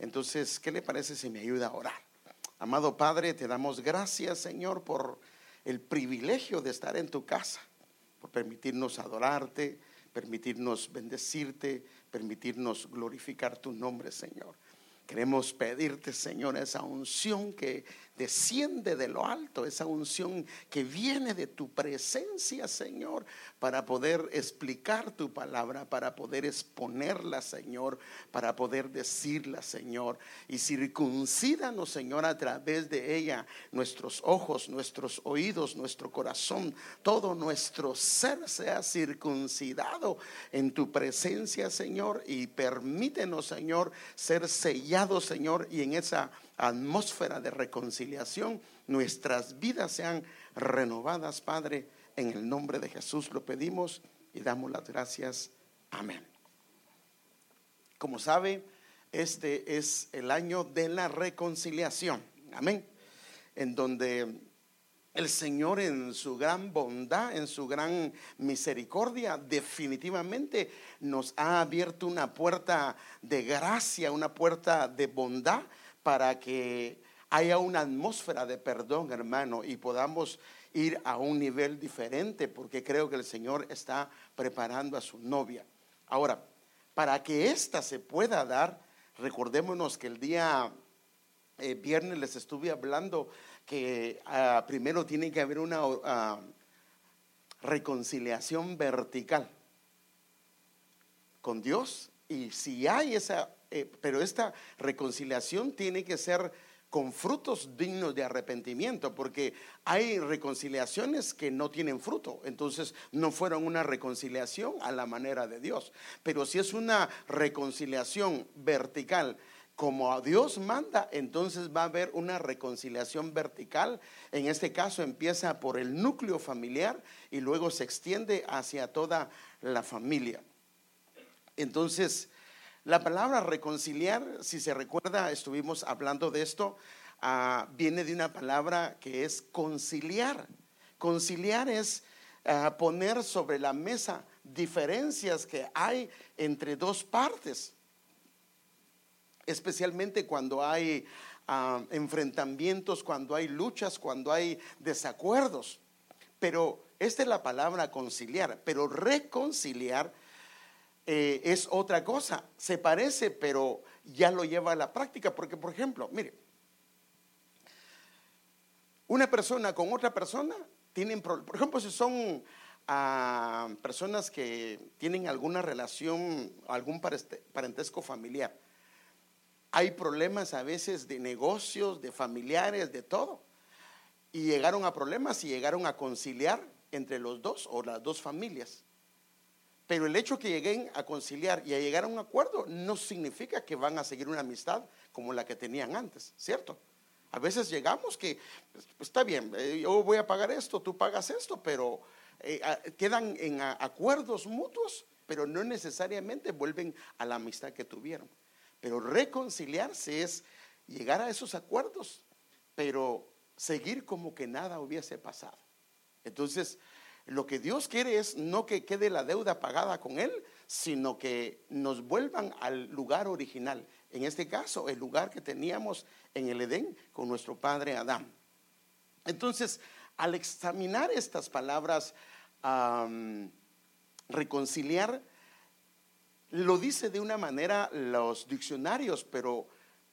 Entonces, ¿qué le parece si me ayuda a orar? Amado Padre, te damos gracias, Señor, por el privilegio de estar en tu casa, por permitirnos adorarte, permitirnos bendecirte, permitirnos glorificar tu nombre, Señor. Queremos pedirte, Señor, esa unción que desciende de lo alto, esa unción que viene de tu presencia, Señor, para poder explicar tu palabra, para poder exponerla, Señor, para poder decirla, Señor. Y circuncídanos, Señor, a través de ella, nuestros ojos, nuestros oídos, nuestro corazón, todo nuestro ser sea circuncidado en tu presencia, Señor, y permítenos, Señor, ser sellados, Señor, y en esa atmósfera de reconciliación, nuestras vidas sean renovadas, Padre. En el nombre de Jesús lo pedimos y damos las gracias. Amén. Como sabe, este es el año de la reconciliación. Amén. En donde el Señor en su gran bondad, en su gran misericordia, definitivamente nos ha abierto una puerta de gracia, una puerta de bondad para que haya una atmósfera de perdón, hermano, y podamos ir a un nivel diferente, porque creo que el Señor está preparando a su novia. Ahora, para que ésta se pueda dar, recordémonos que el día eh, viernes les estuve hablando que ah, primero tiene que haber una ah, reconciliación vertical con Dios, y si hay esa eh, pero esta reconciliación tiene que ser con frutos dignos de arrepentimiento, porque hay reconciliaciones que no tienen fruto, entonces no fueron una reconciliación a la manera de Dios, pero si es una reconciliación vertical, como a Dios manda, entonces va a haber una reconciliación vertical. En este caso empieza por el núcleo familiar y luego se extiende hacia toda la familia. Entonces, la palabra reconciliar, si se recuerda, estuvimos hablando de esto, ah, viene de una palabra que es conciliar. Conciliar es ah, poner sobre la mesa diferencias que hay entre dos partes, especialmente cuando hay ah, enfrentamientos, cuando hay luchas, cuando hay desacuerdos. Pero esta es la palabra conciliar, pero reconciliar eh, es otra cosa. Se parece, pero ya lo lleva a la práctica. Porque, por ejemplo, mire, una persona con otra persona tienen problemas. Por ejemplo, si son ah, personas que tienen alguna relación, algún parentesco familiar, hay problemas a veces de negocios, de familiares, de todo. Y llegaron a problemas y llegaron a conciliar entre los dos o las dos familias. Pero el hecho que lleguen a conciliar y a llegar a un acuerdo no significa que van a seguir una amistad como la que tenían antes, ¿cierto? A veces llegamos que, pues, está bien, eh, yo voy a pagar esto, tú pagas esto, pero eh, quedan en acuerdos mutuos, pero no necesariamente vuelven a la amistad que tuvieron. Pero reconciliarse es llegar a esos acuerdos, pero seguir como que nada hubiese pasado. Entonces, lo que Dios quiere es no que quede la deuda pagada con Él, sino que nos vuelvan al lugar original. En este caso, el lugar que teníamos en el Edén con nuestro padre Adán. Entonces, al examinar estas palabras, reconciliar, lo dice de una manera los diccionarios, pero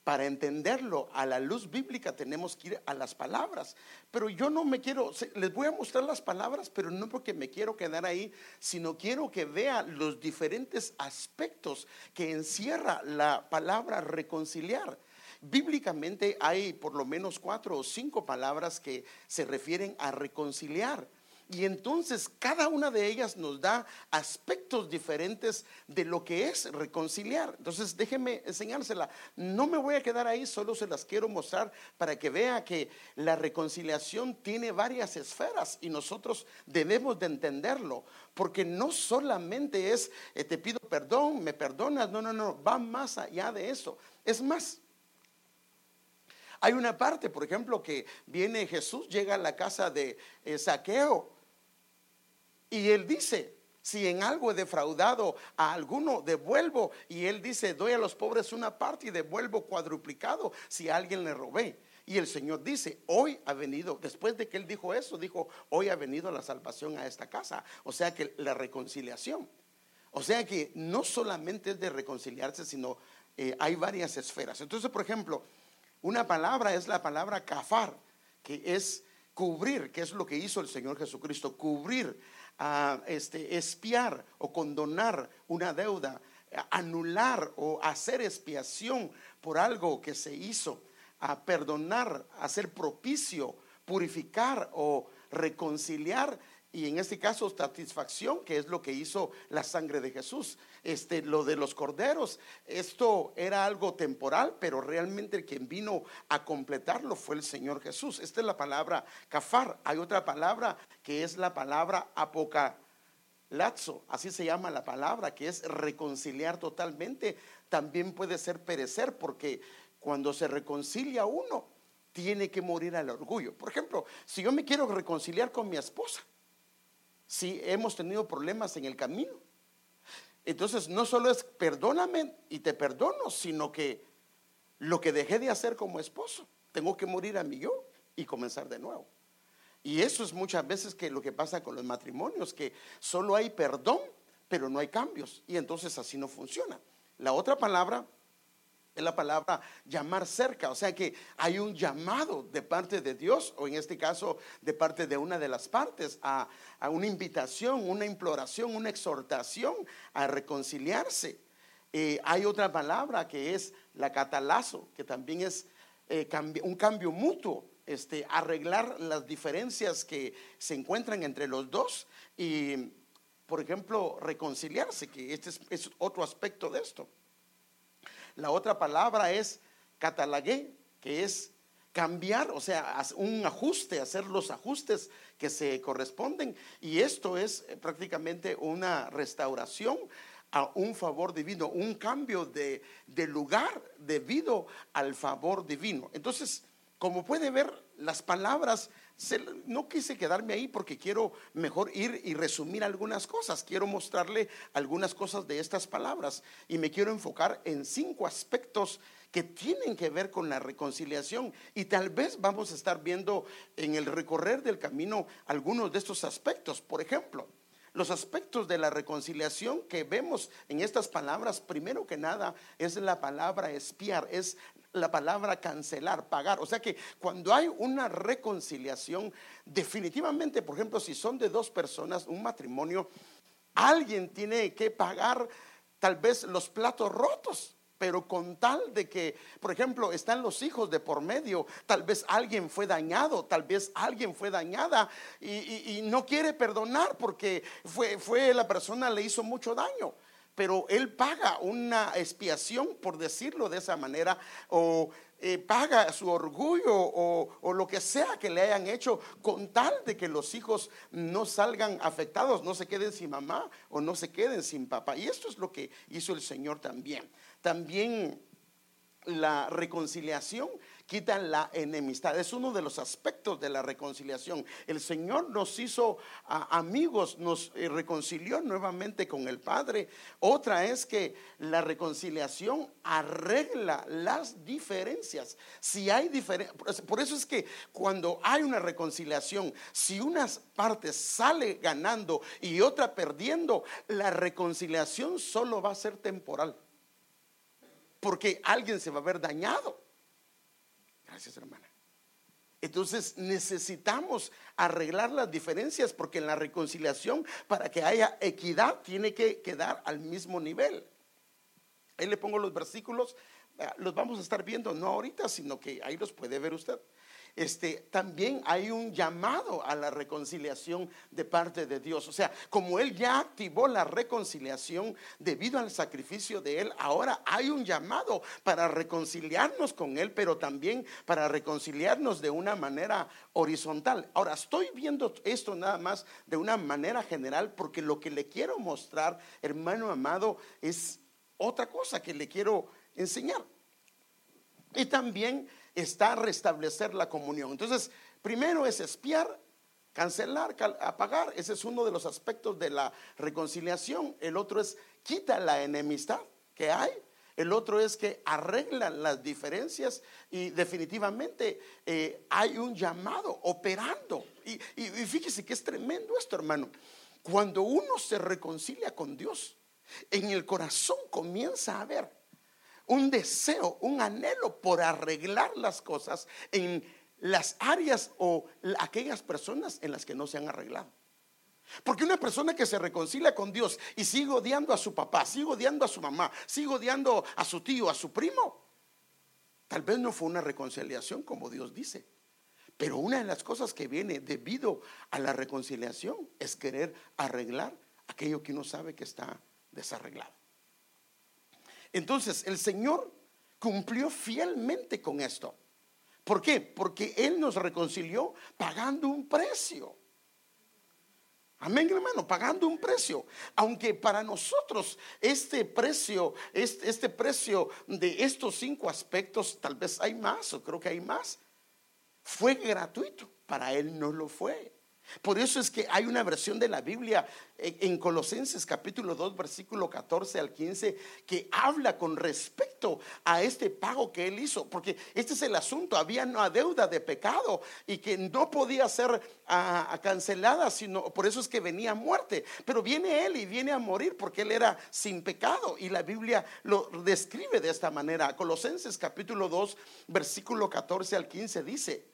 para entenderlo a la luz bíblica tenemos que ir a las palabras. Pero yo no me quiero, les voy a mostrar las palabras, pero no porque me quiero quedar ahí, sino quiero que vea los diferentes aspectos que encierra la palabra reconciliar. Bíblicamente hay por lo menos cuatro o cinco palabras que se refieren a reconciliar. Y entonces cada una de ellas nos da aspectos diferentes de lo que es reconciliar. Entonces déjeme enseñársela. No me voy a quedar ahí, solo se las quiero mostrar para que vea que la reconciliación tiene varias esferas y nosotros debemos de entenderlo. Porque no solamente es, eh, te pido perdón, me perdonas, no, no, no, va más allá de eso. Es más, hay una parte, por ejemplo, que viene Jesús, llega a la casa de eh, Saqueo y él dice, Si en algo he defraudado a alguno, devuelvo. Y él dice, doy a los pobres una parte y devuelvo cuadruplicado si a alguien le robé. Y el Señor dice, hoy ha venido, después de que él dijo eso, dijo, hoy ha venido la salvación a esta casa. O sea que la reconciliación. O sea que no solamente es de reconciliarse, sino eh, hay varias esferas. Entonces, por ejemplo, una palabra es la palabra kafar, que es cubrir, que es lo que hizo el Señor Jesucristo, cubrir a este, espiar o condonar una deuda, anular o hacer expiación por algo que se hizo, a perdonar, hacer propicio, purificar o reconciliar y en este caso satisfacción, que es lo que hizo la sangre de Jesús. Este, lo de los corderos, esto era algo temporal, pero realmente quien vino a completarlo fue el Señor Jesús. Esta es la palabra kafar. Hay otra palabra que es la palabra apocalazo, así se llama la palabra, que es reconciliar totalmente. También puede ser perecer, porque cuando se reconcilia uno, tiene que morir al orgullo. Por ejemplo, si yo me quiero reconciliar con mi esposa, si hemos tenido problemas en el camino. Entonces, no solo es perdóname y te perdono, sino que lo que dejé de hacer como esposo, tengo que morir a mí yo y comenzar de nuevo. Y eso es muchas veces que lo que pasa con los matrimonios, que solo hay perdón, pero no hay cambios. Y entonces así no funciona. La otra palabra es la palabra llamar cerca, o sea que hay un llamado de parte de Dios, o en este caso de parte de una de las partes, a, una invitación, una imploración, una exhortación a reconciliarse. Eh, hay otra palabra que es la catalazo, que también es eh, un cambio mutuo, este, arreglar las diferencias que se encuentran entre los dos y, por ejemplo, reconciliarse, que este es otro aspecto de esto. La otra palabra es catalagué, que es cambiar, o sea, un ajuste, hacer los ajustes que se corresponden. Y esto es eh, prácticamente una restauración a un favor divino, un cambio de, lugar debido al favor divino. Entonces, como puede ver, las palabras, no quise quedarme ahí porque quiero mejor ir y resumir algunas cosas. Quiero mostrarle algunas cosas de estas palabras y me quiero enfocar en cinco aspectos que tienen que ver con la reconciliación y tal vez vamos a estar viendo en el recorrer del camino algunos de estos aspectos. Por ejemplo, los aspectos de la reconciliación que vemos en estas palabras, primero que nada, es la palabra espiar, es la palabra cancelar, pagar. O sea que cuando hay una reconciliación, definitivamente, por ejemplo, si son de dos personas, un matrimonio, alguien tiene que pagar tal vez los platos rotos. Pero con tal de que, por ejemplo, están los hijos de por medio, tal vez alguien fue dañado, tal vez alguien fue dañada y, no quiere perdonar porque fue, fue la persona le hizo mucho daño pero él paga una expiación, por decirlo de esa manera, o eh, paga su orgullo o, o, lo que sea que le hayan hecho con tal de que los hijos no salgan afectados, no se queden sin mamá o no se queden sin papá. Y esto es lo que hizo el Señor también. También la reconciliación quita la enemistad. Es uno de los aspectos de la reconciliación. El Señor nos hizo amigos, nos eh, reconcilió nuevamente con el Padre. Otra es que la reconciliación arregla las diferencias. Si hay diferencias, por eso es que cuando hay una reconciliación, si una parte sale ganando y otra perdiendo, la reconciliación solo va a ser temporal porque alguien se va a ver dañado. Gracias, hermana. Entonces necesitamos arreglar las diferencias porque en la reconciliación, para que haya equidad, tiene que quedar al mismo nivel. Ahí le pongo los versículos, eh, los vamos a estar viendo, no ahorita, sino que ahí los puede ver usted este, también hay un llamado a la reconciliación de parte de Dios. O sea, como Él ya activó la reconciliación debido al sacrificio de Él, ahora hay un llamado para reconciliarnos con Él, pero también para reconciliarnos de una manera horizontal. Ahora, estoy viendo esto nada más de una manera general porque lo que le quiero mostrar, hermano amado, es otra cosa que le quiero enseñar. Y también está restablecer la comunión. Entonces, primero es espiar, cancelar, apagar. Ese es uno de los aspectos de la reconciliación. El otro es quita la enemistad que hay. El otro es que arreglan las diferencias y definitivamente eh, hay un llamado operando. Y, y fíjese que es tremendo esto, hermano. Cuando uno se reconcilia con Dios, en el corazón comienza a haber un deseo, un anhelo por arreglar las cosas en las áreas o aquellas personas en las que no se han arreglado. Porque una persona que se reconcilia con Dios y sigue odiando a su papá, sigue odiando a su mamá, sigue odiando a su tío, a su primo, tal vez no fue una reconciliación como Dios dice. Pero una de las cosas que viene debido a la reconciliación es querer arreglar aquello que uno sabe que está desarreglado. Entonces, el Señor cumplió fielmente con esto. ¿Por qué? Porque Él nos reconcilió pagando un precio. Amén, hermano, pagando un precio. Aunque para nosotros este precio, este, este, precio de estos cinco aspectos, tal vez hay más, o creo que hay más, fue gratuito. Para Él no lo fue. Por eso es que hay una versión de la Biblia en Colosenses capítulo 2 versículo 14 al 15 que habla con respecto a este pago que él hizo, porque este es el asunto, había una deuda de pecado y que no podía ser ah, cancelada, sino por eso es que venía muerte, pero viene él y viene a morir porque él era sin pecado y la Biblia lo describe de esta manera. Colosenses capítulo 2 versículo 14 al 15 dice,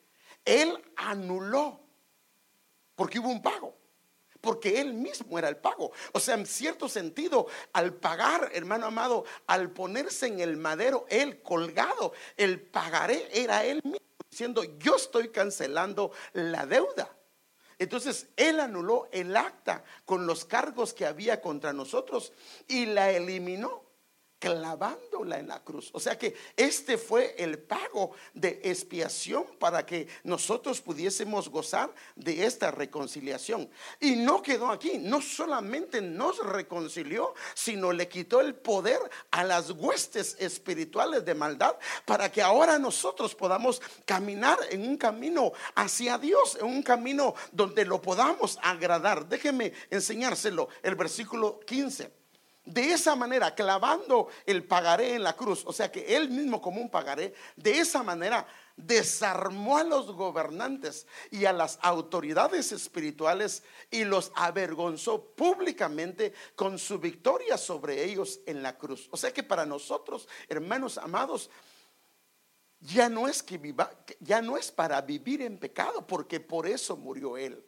él anuló porque hubo un pago. Porque él mismo era el pago. O sea, en cierto sentido, al pagar, hermano amado, al ponerse en el madero, él colgado, el pagaré era él mismo, diciendo, yo estoy cancelando la deuda. Entonces, él anuló el acta con los cargos que había contra nosotros y la eliminó clavándola en la cruz. O sea que este fue el pago de expiación para que nosotros pudiésemos gozar de esta reconciliación. Y no quedó aquí, no solamente nos reconcilió, sino le quitó el poder a las huestes espirituales de maldad para que ahora nosotros podamos caminar en un camino hacia Dios, en un camino donde lo podamos agradar. Déjeme enseñárselo, el versículo 15. De esa manera, clavando el pagaré en la cruz, o sea que él mismo como un pagaré, de esa manera desarmó a los gobernantes y a las autoridades espirituales y los avergonzó públicamente con su victoria sobre ellos en la cruz. O sea que para nosotros, hermanos amados, ya no es que viva, ya no es para vivir en pecado, porque por eso murió él.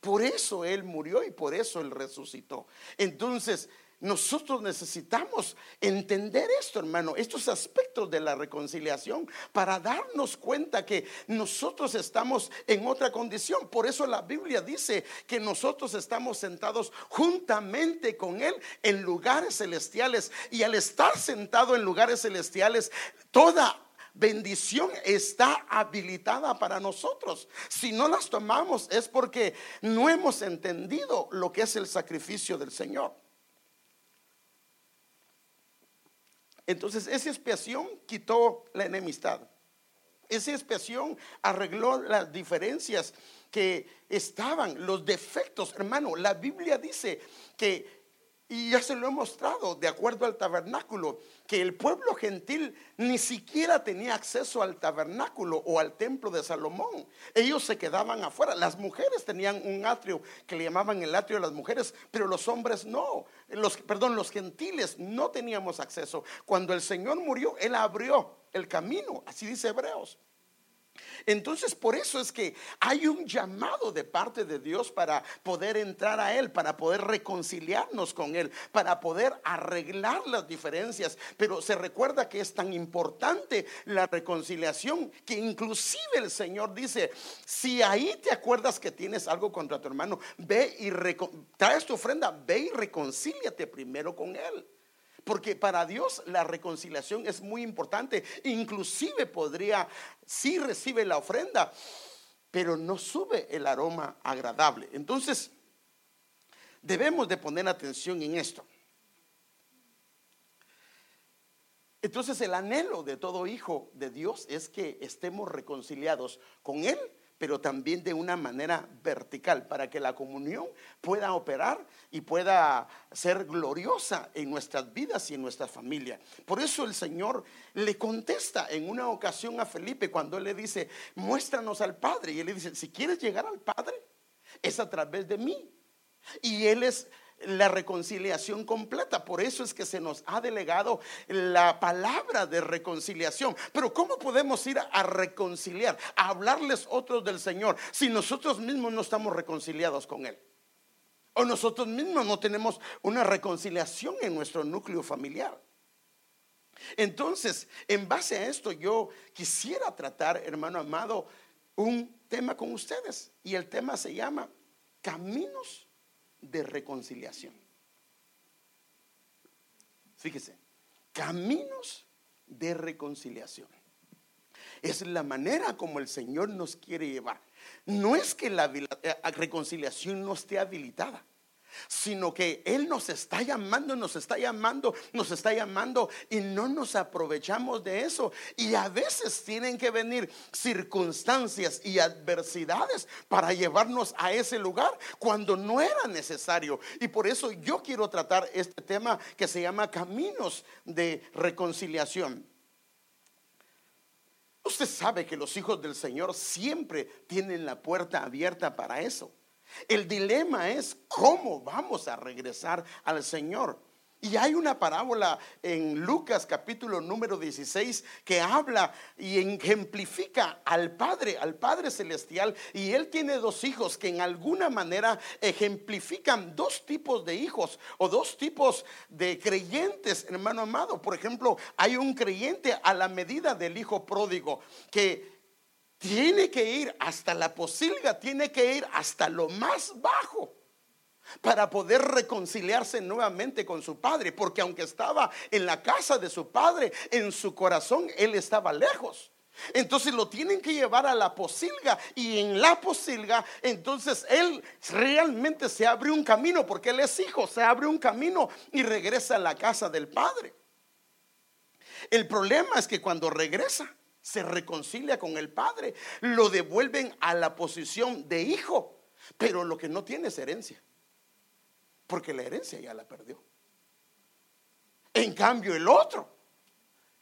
Por eso él murió y por eso él resucitó. Entonces, nosotros necesitamos entender esto, hermano, estos aspectos de la reconciliación para darnos cuenta que nosotros estamos en otra condición. Por eso la Biblia dice que nosotros estamos sentados juntamente con Él en lugares celestiales. Y al estar sentado en lugares celestiales, toda bendición está habilitada para nosotros. Si no las tomamos es porque no hemos entendido lo que es el sacrificio del Señor. Entonces, esa expiación quitó la enemistad. Esa expiación arregló las diferencias que estaban, los defectos. Hermano, la Biblia dice que y ya se lo he mostrado, de acuerdo al tabernáculo, que el pueblo gentil ni siquiera tenía acceso al tabernáculo o al templo de Salomón. Ellos se quedaban afuera. Las mujeres tenían un atrio que le llamaban el atrio de las mujeres, pero los hombres no. Los, perdón, los gentiles no teníamos acceso. Cuando el Señor murió, Él abrió el camino, así dice Hebreos. Entonces, por eso es que hay un llamado de parte de Dios para poder entrar a Él, para poder reconciliarnos con Él, para poder arreglar las diferencias. Pero se recuerda que es tan importante la reconciliación que inclusive el Señor dice, si ahí te acuerdas que tienes algo contra tu hermano, ve y traes tu ofrenda, ve y reconcíliate primero con Él. Porque para Dios la reconciliación es muy importante. Inclusive podría, si recibe la ofrenda, pero no sube el aroma agradable. Entonces, debemos de poner atención en esto. Entonces el anhelo de todo hijo de Dios es que estemos reconciliados con Él pero también de una manera vertical, para que la comunión pueda operar y pueda ser gloriosa en nuestras vidas y en nuestra familia. Por eso el Señor le contesta en una ocasión a Felipe cuando él le dice, muéstranos al Padre. Y él le dice, si quieres llegar al Padre, es a través de mí. Y él es la reconciliación completa. Por eso es que se nos ha delegado la palabra de reconciliación. Pero ¿cómo podemos ir a reconciliar, a hablarles otros del Señor si nosotros mismos no estamos reconciliados con Él? O nosotros mismos no tenemos una reconciliación en nuestro núcleo familiar. Entonces, en base a esto, yo quisiera tratar, hermano amado, un tema con ustedes. Y el tema se llama Caminos de reconciliación. Fíjese, caminos de reconciliación. Es la manera como el Señor nos quiere llevar. No es que la eh, reconciliación no esté habilitada sino que Él nos está llamando, nos está llamando, nos está llamando y no nos aprovechamos de eso. Y a veces tienen que venir circunstancias y adversidades para llevarnos a ese lugar cuando no era necesario. Y por eso yo quiero tratar este tema que se llama caminos de reconciliación. Usted sabe que los hijos del Señor siempre tienen la puerta abierta para eso. El dilema es cómo vamos a regresar al Señor. Y hay una parábola en Lucas capítulo número 16 que habla y ejemplifica al Padre, al Padre Celestial. Y él tiene dos hijos que en alguna manera ejemplifican dos tipos de hijos o dos tipos de creyentes, hermano amado. Por ejemplo, hay un creyente a la medida del hijo pródigo que tiene que ir hasta la posilga, tiene que ir hasta lo más bajo para poder reconciliarse nuevamente con su padre, porque aunque estaba en la casa de su padre, en su corazón él estaba lejos. Entonces lo tienen que llevar a la posilga y en la posilga entonces él realmente se abre un camino porque él es hijo, se abre un camino y regresa a la casa del padre. El problema es que cuando regresa se reconcilia con el padre, lo devuelven a la posición de hijo, pero lo que no tiene es herencia, porque la herencia ya la perdió. En cambio, el otro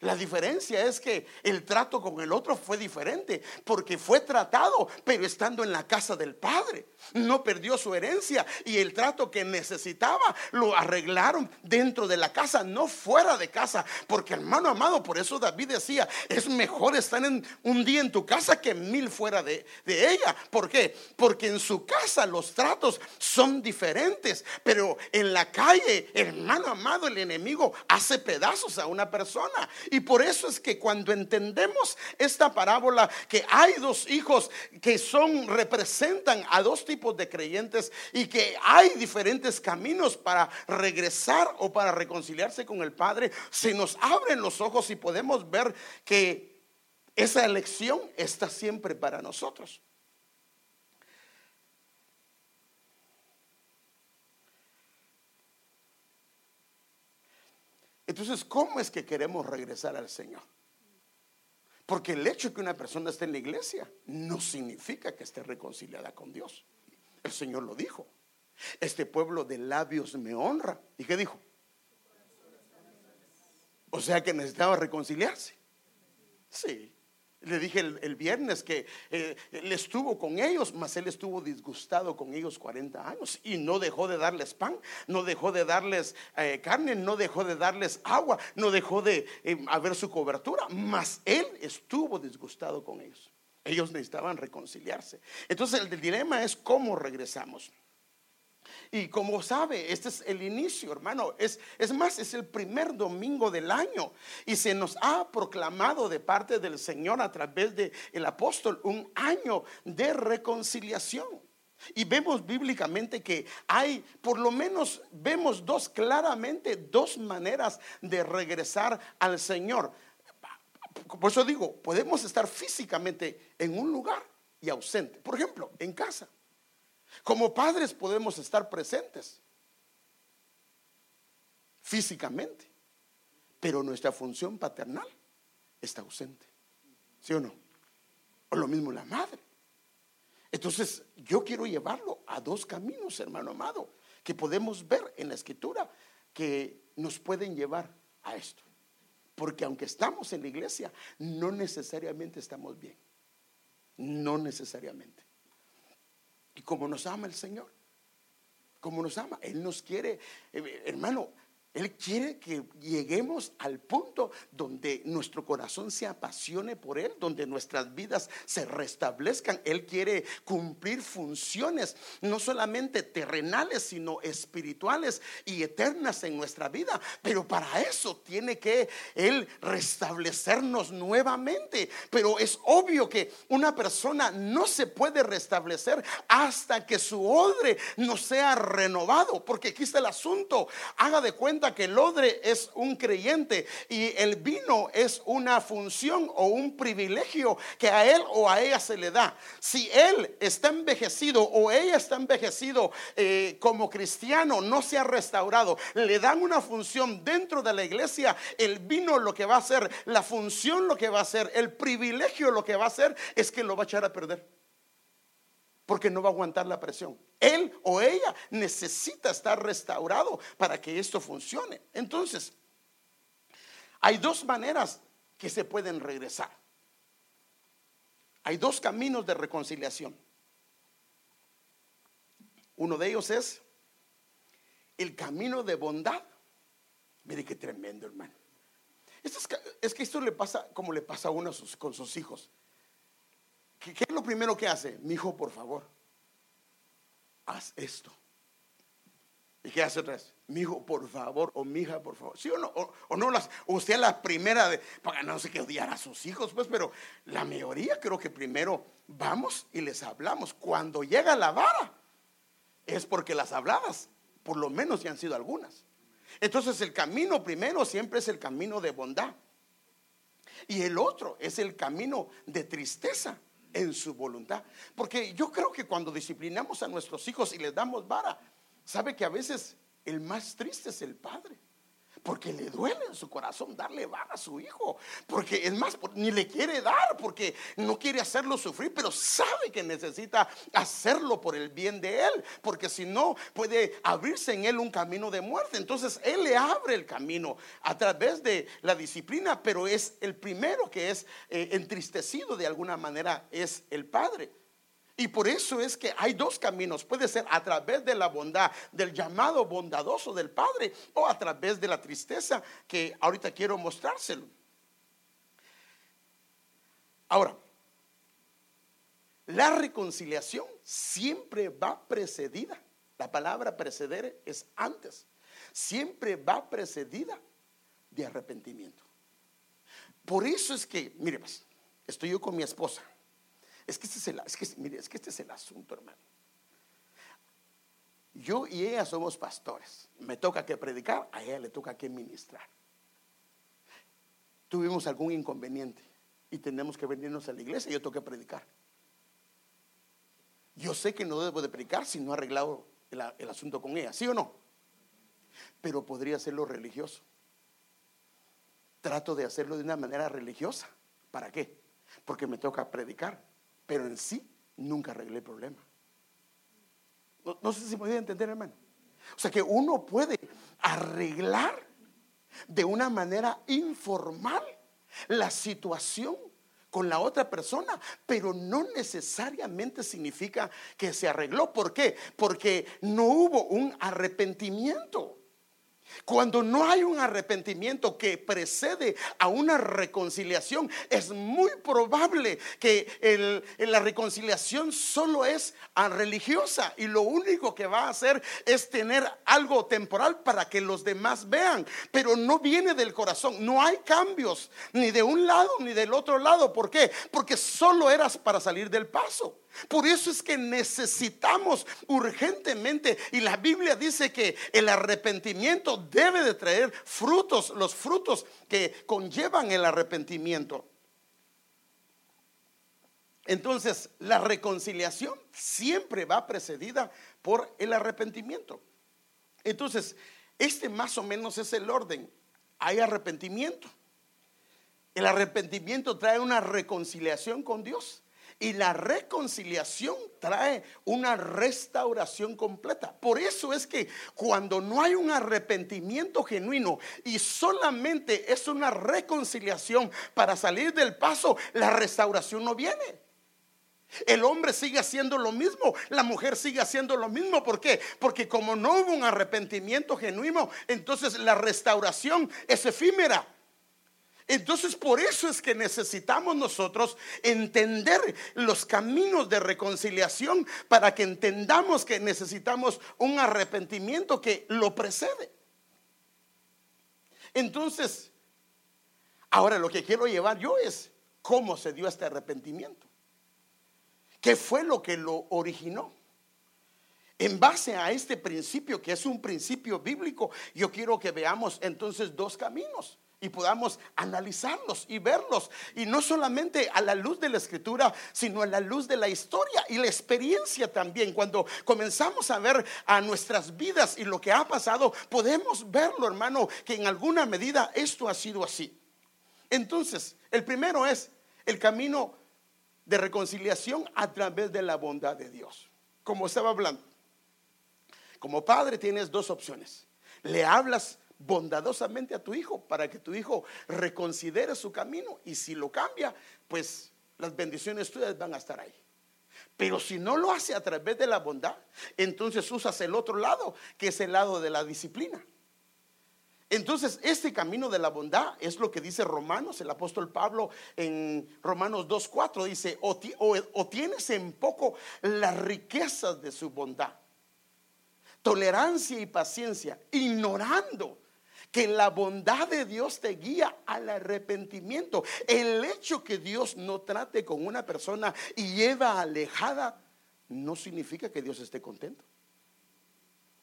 la diferencia es que el trato con el otro fue diferente, porque fue tratado, pero estando en la casa del Padre. No perdió su herencia y el trato que necesitaba lo arreglaron dentro de la casa, no fuera de casa. Porque hermano amado, por eso David decía, es mejor estar en un día en tu casa que mil fuera de, de ella. ¿Por qué? Porque en su casa los tratos son diferentes, pero en la calle, hermano amado, el enemigo hace pedazos a una persona. Y por eso es que cuando entendemos esta parábola, que hay dos hijos que son, representan a dos tipos de creyentes y que hay diferentes caminos para regresar o para reconciliarse con el Padre, se nos abren los ojos y podemos ver que esa elección está siempre para nosotros. Entonces, ¿cómo es que queremos regresar al Señor? Porque el hecho de que una persona esté en la iglesia no significa que esté reconciliada con Dios. El Señor lo dijo. Este pueblo de labios me honra. ¿Y qué dijo? O sea que necesitaba reconciliarse. Sí. Le dije el, viernes que eh, él estuvo con ellos, mas él estuvo disgustado con ellos 40 años y no dejó de darles pan, no dejó de darles eh, carne, no dejó de darles agua, no dejó de eh, haber su cobertura, mas él estuvo disgustado con ellos. Ellos necesitaban reconciliarse. Entonces el dilema es cómo regresamos. Y como sabe, este es el inicio, hermano. Es, es más, es el primer domingo del año. Y se nos ha proclamado de parte del Señor a través del el apóstol un año de reconciliación. Y vemos bíblicamente que hay, por lo menos vemos dos claramente, dos maneras de regresar al Señor. Por eso digo, podemos estar físicamente en un lugar y ausente. Por ejemplo, en casa. Como padres podemos estar presentes físicamente, pero nuestra función paternal está ausente. ¿Sí o no? O lo mismo la madre. Entonces, yo quiero llevarlo a dos caminos, hermano amado, que podemos ver en la escritura que nos pueden llevar a esto. Porque aunque estamos en la iglesia, no necesariamente estamos bien. No necesariamente. Y como nos ama el Señor, como nos ama, Él nos quiere, eh, hermano, él quiere que lleguemos al punto donde nuestro corazón se apasione por Él, donde nuestras vidas se restablezcan. Él quiere cumplir funciones no solamente terrenales, sino espirituales y eternas en nuestra vida. Pero para eso tiene que Él restablecernos nuevamente. Pero es obvio que una persona no se puede restablecer hasta que su odre no sea renovado. Porque aquí está el asunto. Haga de cuenta que el odre es un creyente y el vino es una función o un privilegio que a él o a ella se le da. Si él está envejecido o ella está envejecido eh, como cristiano, no se ha restaurado, le dan una función dentro de la iglesia, el vino lo que va a hacer, la función lo que va a hacer, el privilegio lo que va a hacer es que lo va a echar a perder porque no va a aguantar la presión. Él o ella necesita estar restaurado para que esto funcione. Entonces, hay dos maneras que se pueden regresar. Hay dos caminos de reconciliación. Uno de ellos es el camino de bondad. Mire qué tremendo, hermano. es, que esto le pasa como le pasa a uno con sus hijos. ¿Qué, es lo primero que hace? Mi hijo, por favor, haz esto. ¿Y qué hace otra vez? Mi hijo, por favor, o mi hija, por favor. ¿Sí o no? O, no, las, usted es la primera de, para no sé qué odiar a sus hijos, pues, pero la mayoría creo que primero vamos y les hablamos. Cuando llega la vara, es porque las habladas, por lo menos ya han sido algunas. Entonces el camino primero siempre es el camino de bondad. Y el otro es el camino de tristeza en su voluntad. Porque yo creo que cuando disciplinamos a nuestros hijos y les damos vara, sabe que a veces el más triste es el padre porque le duele en su corazón darle vara a su hijo, porque es más, ni le quiere dar, porque no quiere hacerlo sufrir, pero sabe que necesita hacerlo por el bien de él, porque si no puede abrirse en él un camino de muerte. Entonces él le abre el camino a través de la disciplina, pero es el primero que es eh, entristecido de alguna manera, es el padre. Y por eso es que hay dos caminos. Puede ser a través de la bondad, del llamado bondadoso del Padre, o a través de la tristeza que ahorita quiero mostrárselo. Ahora, la reconciliación siempre va precedida. La palabra preceder es antes. Siempre va precedida de arrepentimiento. Por eso es que, mire, pues, estoy yo con mi esposa. Es que, este es el, es que, es que este es el asunto, hermano. Yo y ella somos pastores. Me toca que predicar, a ella le toca que ministrar. Tuvimos algún inconveniente y tenemos que venirnos a la iglesia y yo tengo que predicar. Yo sé que no debo de predicar si no he arreglado el, el asunto con ella, ¿sí o no? Pero podría hacerlo religioso. Trato de hacerlo de una manera religiosa. ¿Para qué? Porque me toca predicar pero en sí nunca arreglé el problema. No, sé si me entender, hermano. O sea que uno puede arreglar de una manera informal la situación con la otra persona, pero no necesariamente significa que se arregló. ¿Por qué? Porque no hubo un arrepentimiento. Cuando no hay un arrepentimiento que precede a una reconciliación, es muy probable que la reconciliación solo es religiosa y lo único que va a hacer es tener algo temporal para que los demás vean, pero no viene del corazón, no hay cambios ni de un lado ni del otro lado. ¿Por qué? Porque solo eras para salir del paso. Por eso es que necesitamos urgentemente, y la Biblia dice que el arrepentimiento debe de traer frutos, los frutos que conllevan el arrepentimiento. Entonces, la reconciliación siempre va precedida por el arrepentimiento. Entonces, este más o menos es el orden. Hay arrepentimiento. El arrepentimiento trae una reconciliación con Dios. Y la reconciliación trae una restauración completa. Por eso es que cuando no hay un arrepentimiento genuino y solamente es una reconciliación para salir del paso, la restauración no viene. El hombre sigue haciendo lo mismo, la mujer sigue haciendo lo mismo. ¿Por qué? Porque como no hubo un arrepentimiento genuino, entonces la restauración es efímera. Entonces por eso es que necesitamos nosotros entender los caminos de reconciliación para que entendamos que necesitamos un arrepentimiento que lo precede. Entonces, ahora lo que quiero llevar yo es cómo se dio este arrepentimiento. ¿Qué fue lo que lo originó? En base a este principio, que es un principio bíblico, yo quiero que veamos entonces dos caminos y podamos analizarlos y verlos. Y no solamente a la luz de la escritura, sino a la luz de la historia y la experiencia también. Cuando comenzamos a ver a nuestras vidas y lo que ha pasado, podemos verlo, hermano, que en alguna medida esto ha sido así. Entonces, el primero es el camino de reconciliación a través de la bondad de Dios. Como estaba hablando. Como padre tienes dos opciones. Le hablas bondadosamente a tu hijo para que tu hijo reconsidere su camino y si lo cambia, pues las bendiciones tuyas van a estar ahí. Pero si no lo hace a través de la bondad, entonces usas el otro lado, que es el lado de la disciplina. Entonces, este camino de la bondad es lo que dice Romanos, el apóstol Pablo en Romanos 2.4 dice, o, o tienes en poco las riquezas de su bondad, tolerancia y paciencia, ignorando que la bondad de Dios te guía al arrepentimiento. El hecho que Dios no trate con una persona y lleva alejada no significa que Dios esté contento,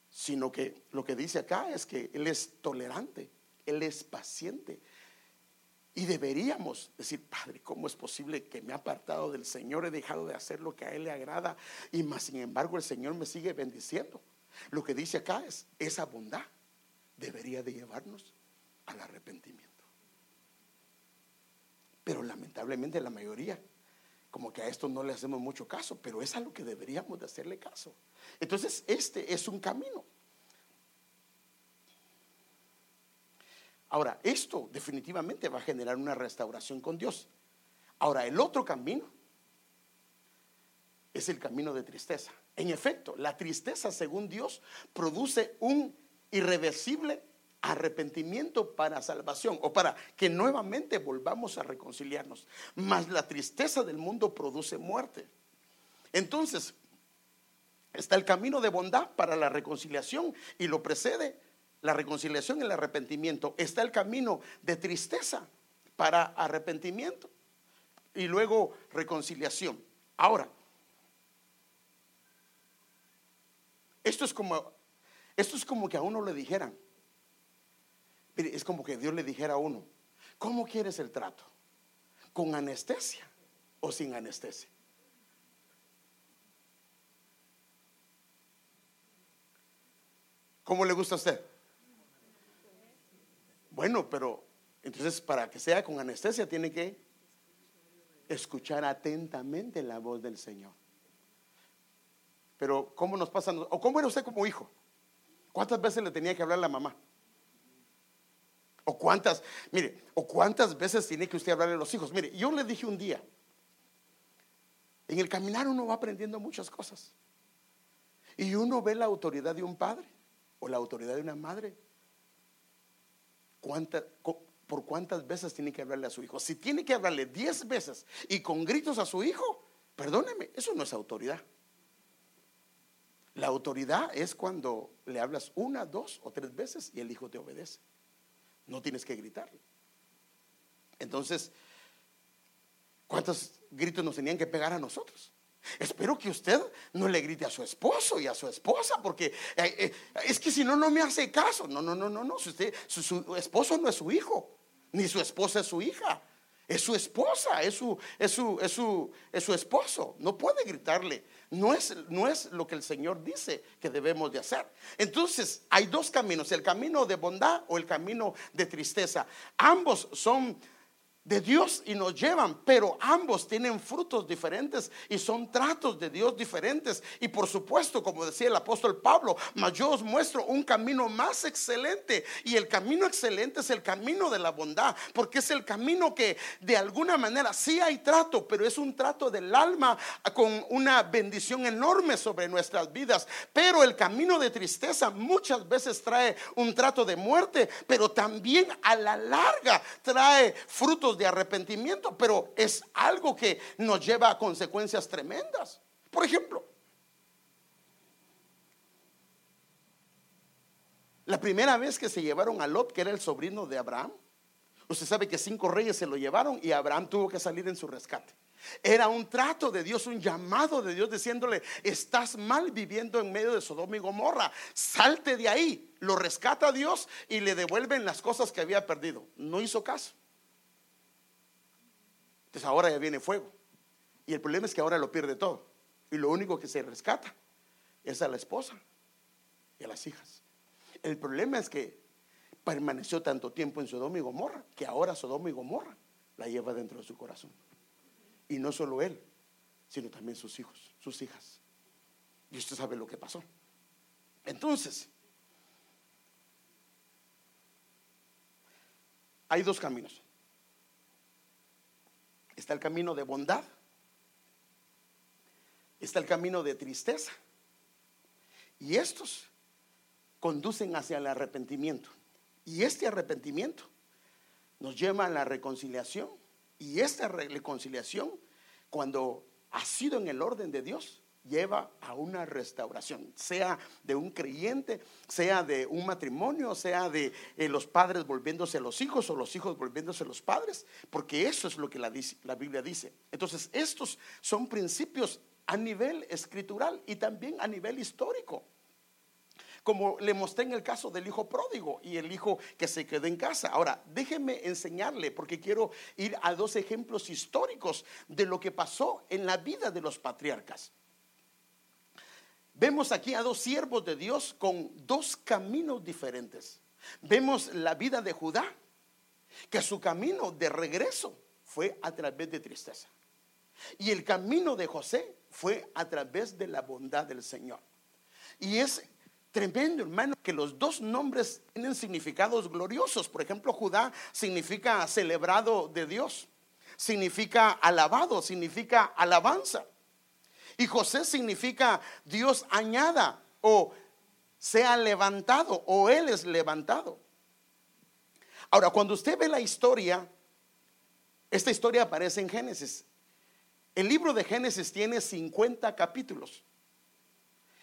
sino que lo que dice acá es que Él es tolerante, Él es paciente. Y deberíamos decir, Padre, ¿cómo es posible que me ha apartado del Señor? He dejado de hacer lo que a Él le agrada y más sin embargo el Señor me sigue bendiciendo. Lo que dice acá es esa bondad debería de llevarnos al arrepentimiento. Pero lamentablemente la mayoría, como que a esto no le hacemos mucho caso, pero es a lo que deberíamos de hacerle caso. Entonces, este es un camino. Ahora, esto definitivamente va a generar una restauración con Dios. Ahora, el otro camino es el camino de tristeza. En efecto, la tristeza, según Dios, produce un irreversible arrepentimiento para salvación o para que nuevamente volvamos a reconciliarnos. Mas la tristeza del mundo produce muerte. Entonces, está el camino de bondad para la reconciliación y lo precede la reconciliación y el arrepentimiento. Está el camino de tristeza para arrepentimiento y luego reconciliación. Ahora, esto es como esto es como que a uno le dijeran, es como que Dios le dijera a uno, ¿cómo quieres el trato? ¿Con anestesia o sin anestesia? ¿Cómo le gusta a usted? Bueno, pero entonces para que sea con anestesia tiene que escuchar atentamente la voz del Señor. Pero ¿cómo nos pasa? ¿O cómo era usted como hijo? ¿Cuántas veces le tenía que hablar la mamá? O cuántas, mire, o cuántas veces tiene que usted hablarle a los hijos. Mire, yo le dije un día, en el caminar uno va aprendiendo muchas cosas. Y uno ve la autoridad de un padre o la autoridad de una madre. ¿Por cuántas veces tiene que hablarle a su hijo? Si tiene que hablarle diez veces y con gritos a su hijo, perdóneme, eso no es autoridad. La autoridad es cuando le hablas una, dos o tres veces y el hijo te obedece. No tienes que gritarle. Entonces, ¿cuántos gritos nos tenían que pegar a nosotros? Espero que usted no le grite a su esposo y a su esposa, porque eh, eh, es que si no, no me hace caso. No, no, no, no, no. Usted, su esposo no es su hijo, ni su esposa es su hija. Es su esposa, es su, es su, es su, es su esposo. No puede gritarle. No es, no es lo que el Señor dice que debemos de hacer. Entonces, hay dos caminos, el camino de bondad o el camino de tristeza. Ambos son de Dios y nos llevan, pero ambos tienen frutos diferentes y son tratos de Dios diferentes. Y por supuesto, como decía el apóstol Pablo, mas yo os muestro un camino más excelente. Y el camino excelente es el camino de la bondad, porque es el camino que de alguna manera sí hay trato, pero es un trato del alma con una bendición enorme sobre nuestras vidas. Pero el camino de tristeza muchas veces trae un trato de muerte, pero también a la larga trae frutos de arrepentimiento, pero es algo que nos lleva a consecuencias tremendas. Por ejemplo, la primera vez que se llevaron a Lot, que era el sobrino de Abraham, usted sabe que cinco reyes se lo llevaron y Abraham tuvo que salir en su rescate. Era un trato de Dios, un llamado de Dios diciéndole, estás mal viviendo en medio de Sodoma y Gomorra, salte de ahí. Lo rescata Dios y le devuelven las cosas que había perdido. No hizo caso. Entonces ahora ya viene fuego. Y el problema es que ahora lo pierde todo. Y lo único que se rescata es a la esposa y a las hijas. El problema es que permaneció tanto tiempo en Sodoma y Gomorra que ahora Sodoma y Gomorra la lleva dentro de su corazón. Y no solo él, sino también sus hijos, sus hijas. Y usted sabe lo que pasó. Entonces, hay dos caminos. Está el camino de bondad. Está el camino de tristeza. Y estos conducen hacia el arrepentimiento. Y este arrepentimiento nos lleva a la reconciliación. Y esta reconciliación, cuando ha sido en el orden de Dios, lleva a una restauración, sea de un creyente, sea de un matrimonio, sea de eh, los padres volviéndose los hijos o los hijos volviéndose los padres, porque eso es lo que la, la Biblia dice. Entonces, estos son principios a nivel escritural y también a nivel histórico. Como le mostré en el caso del hijo pródigo y el hijo que se quedó en casa. Ahora, déjeme enseñarle, porque quiero ir a dos ejemplos históricos de lo que pasó en la vida de los patriarcas. Vemos aquí a dos siervos de Dios con dos caminos diferentes. Vemos la vida de Judá, que su camino de regreso fue a través de tristeza. Y el camino de José fue a través de la bondad del Señor. Y es tremendo, hermano, que los dos nombres tienen significados gloriosos. Por ejemplo, Judá significa celebrado de Dios, significa alabado, significa alabanza. Y José significa Dios añada o sea levantado o Él es levantado. Ahora, cuando usted ve la historia, esta historia aparece en Génesis. El libro de Génesis tiene 50 capítulos.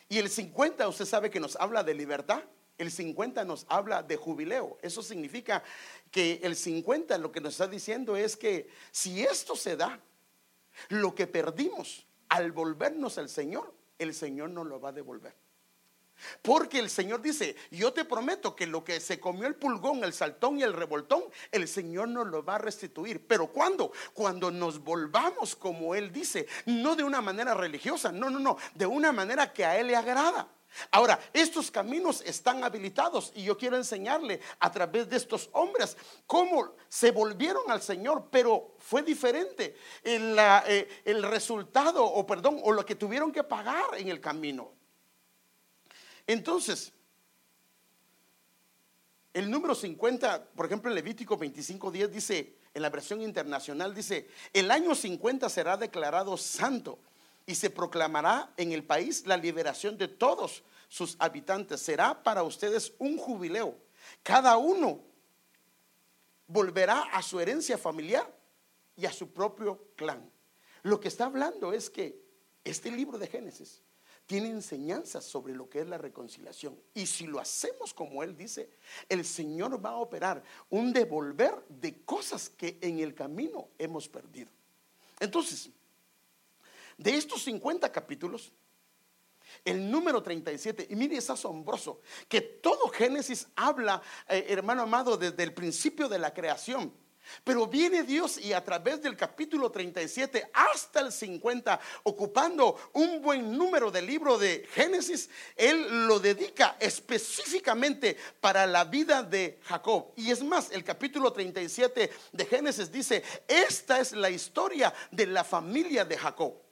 Y el 50, usted sabe que nos habla de libertad. El 50 nos habla de jubileo. Eso significa que el 50 lo que nos está diciendo es que si esto se da, lo que perdimos al volvernos al Señor, el Señor nos lo va a devolver. Porque el Señor dice, yo te prometo que lo que se comió el pulgón, el saltón y el revoltón, el Señor nos lo va a restituir. Pero ¿cuándo? Cuando nos volvamos como Él dice, no de una manera religiosa, no, no, no, de una manera que a Él le agrada. Ahora, estos caminos están habilitados y yo quiero enseñarle a través de estos hombres cómo se volvieron al Señor, pero fue diferente el, eh, el resultado o perdón, o lo que tuvieron que pagar en el camino. Entonces, el número 50, por ejemplo, en Levítico 25:10 dice, en la versión internacional dice, el año 50 será declarado santo y se proclamará en el país la liberación de todos sus habitantes. Será para ustedes un jubileo. Cada uno volverá a su herencia familiar y a su propio clan. Lo que está hablando es que este libro de Génesis tiene enseñanzas sobre lo que es la reconciliación. Y si lo hacemos como Él dice, el Señor va a operar un devolver de cosas que en el camino hemos perdido. Entonces, de estos 50 capítulos, el número 37, y mire, es asombroso, que todo Génesis habla, eh, hermano amado, desde el principio de la creación. Pero viene Dios y a través del capítulo 37 hasta el 50, ocupando un buen número del libro de Génesis, Él lo dedica específicamente para la vida de Jacob. Y es más, el capítulo 37 de Génesis dice, esta es la historia de la familia de Jacob.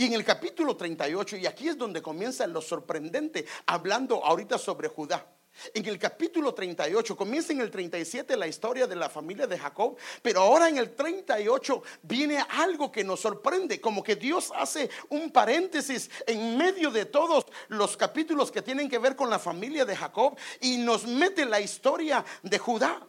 Y en el capítulo 38, y aquí es donde comienza lo sorprendente, hablando ahorita sobre Judá. En el capítulo 38, comienza en el 37 la historia de la familia de Jacob, pero ahora en el 38 viene algo que nos sorprende, como que Dios hace un paréntesis en medio de todos los capítulos que tienen que ver con la familia de Jacob y nos mete la historia de Judá